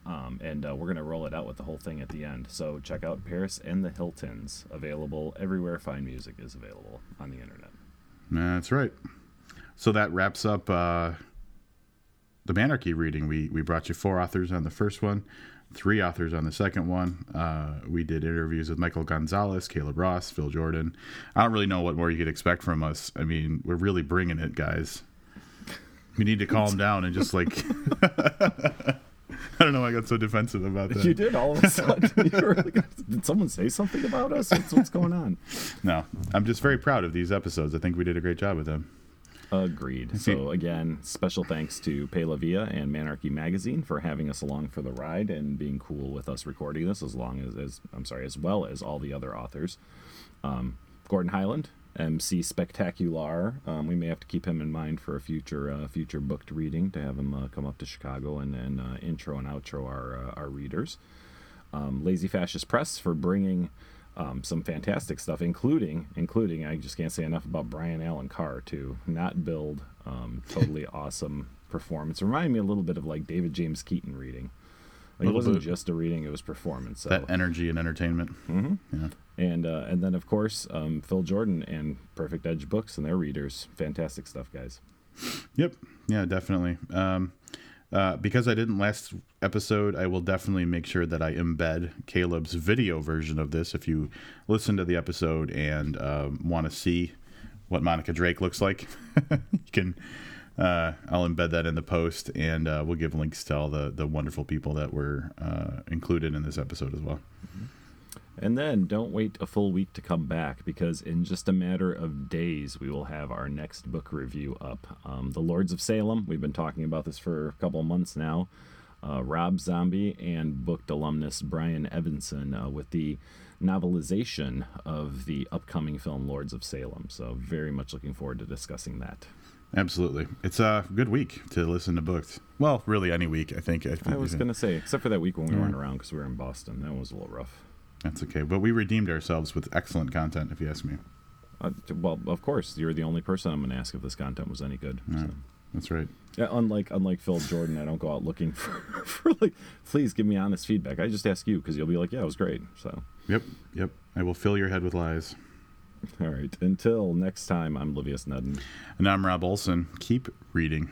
Um, and uh, we're going to roll it out with the whole thing at the end. So check out Paris and the Hiltons, available everywhere fine music is available on the internet. That's right. So that wraps up uh, the Manarchy reading. We we brought you four authors on the first one, three authors on the second one. Uh, we did interviews with Michael Gonzalez, Caleb Ross, Phil Jourdan. I don't really know what more you could expect from us. I mean, we're really bringing it, guys. We need to calm down and just like. I don't know why I got so defensive about that. You did all of a sudden. you were like, did someone say something about us? What's, what's going on? No, I'm just very proud of these episodes. I think we did a great job with them. Agreed. So again, special thanks to Palavia and Manarchy Magazine for having us along for the ride and being cool with us recording this, as long as, as I'm sorry, as well as all the other authors. Um, Gordon Highland, MC Spectacular. Um, we may have to keep him in mind for a future uh, future booked reading to have him uh, come up to Chicago and then uh, intro and outro our uh, our readers. Um, Lazy Fascist Press for bringing um, some fantastic stuff, including including I just can't say enough about Brian Allen Carr to Not build, um, totally awesome performance. Reminded me a little bit of like David James Keaton reading. Like, it wasn't bit. just a reading; it was performance. So. That energy and entertainment. Mhm. Yeah. And uh, and then of course um, Phil Jourdan and Perfect Edge Books and their readers. Fantastic stuff, guys. Yep. Yeah, definitely. Um, uh, because I didn't last episode, I will definitely make sure that I embed Caleb's video version of this. If you listen to the episode and um, want to see what Monica Drake looks like, you can Uh, I'll embed that in the post, and uh, we'll give links to all the the wonderful people that were uh, included in this episode as well. And then don't wait a full week to come back because in just a matter of days, we will have our next book review up. Um, the Lords of Salem. We've been talking about this for a couple of months now. Uh, Rob Zombie and booked alumnus Brian Evenson uh, with the novelization of the upcoming film Lords of Salem. So, very much looking forward to discussing that. Absolutely, it's a good week to listen to books. Well, really, any week I think. I was going to say, except for that week when we weren't around because we were in Boston. That was a little rough. That's okay, but we redeemed ourselves with excellent content, if you ask me. Uh, well, of course, you're the only person I'm going to ask if this content was any good. Yeah, so. that's right. Yeah, unlike unlike Phil Jourdan, I don't go out looking for, for like, please give me honest feedback. I just ask you because you'll be like, yeah, it was great. So, Yep, yep. I will fill your head with lies. all right. Until next time, I'm Livius Nedin. And I'm Robb Olson. Keep reading.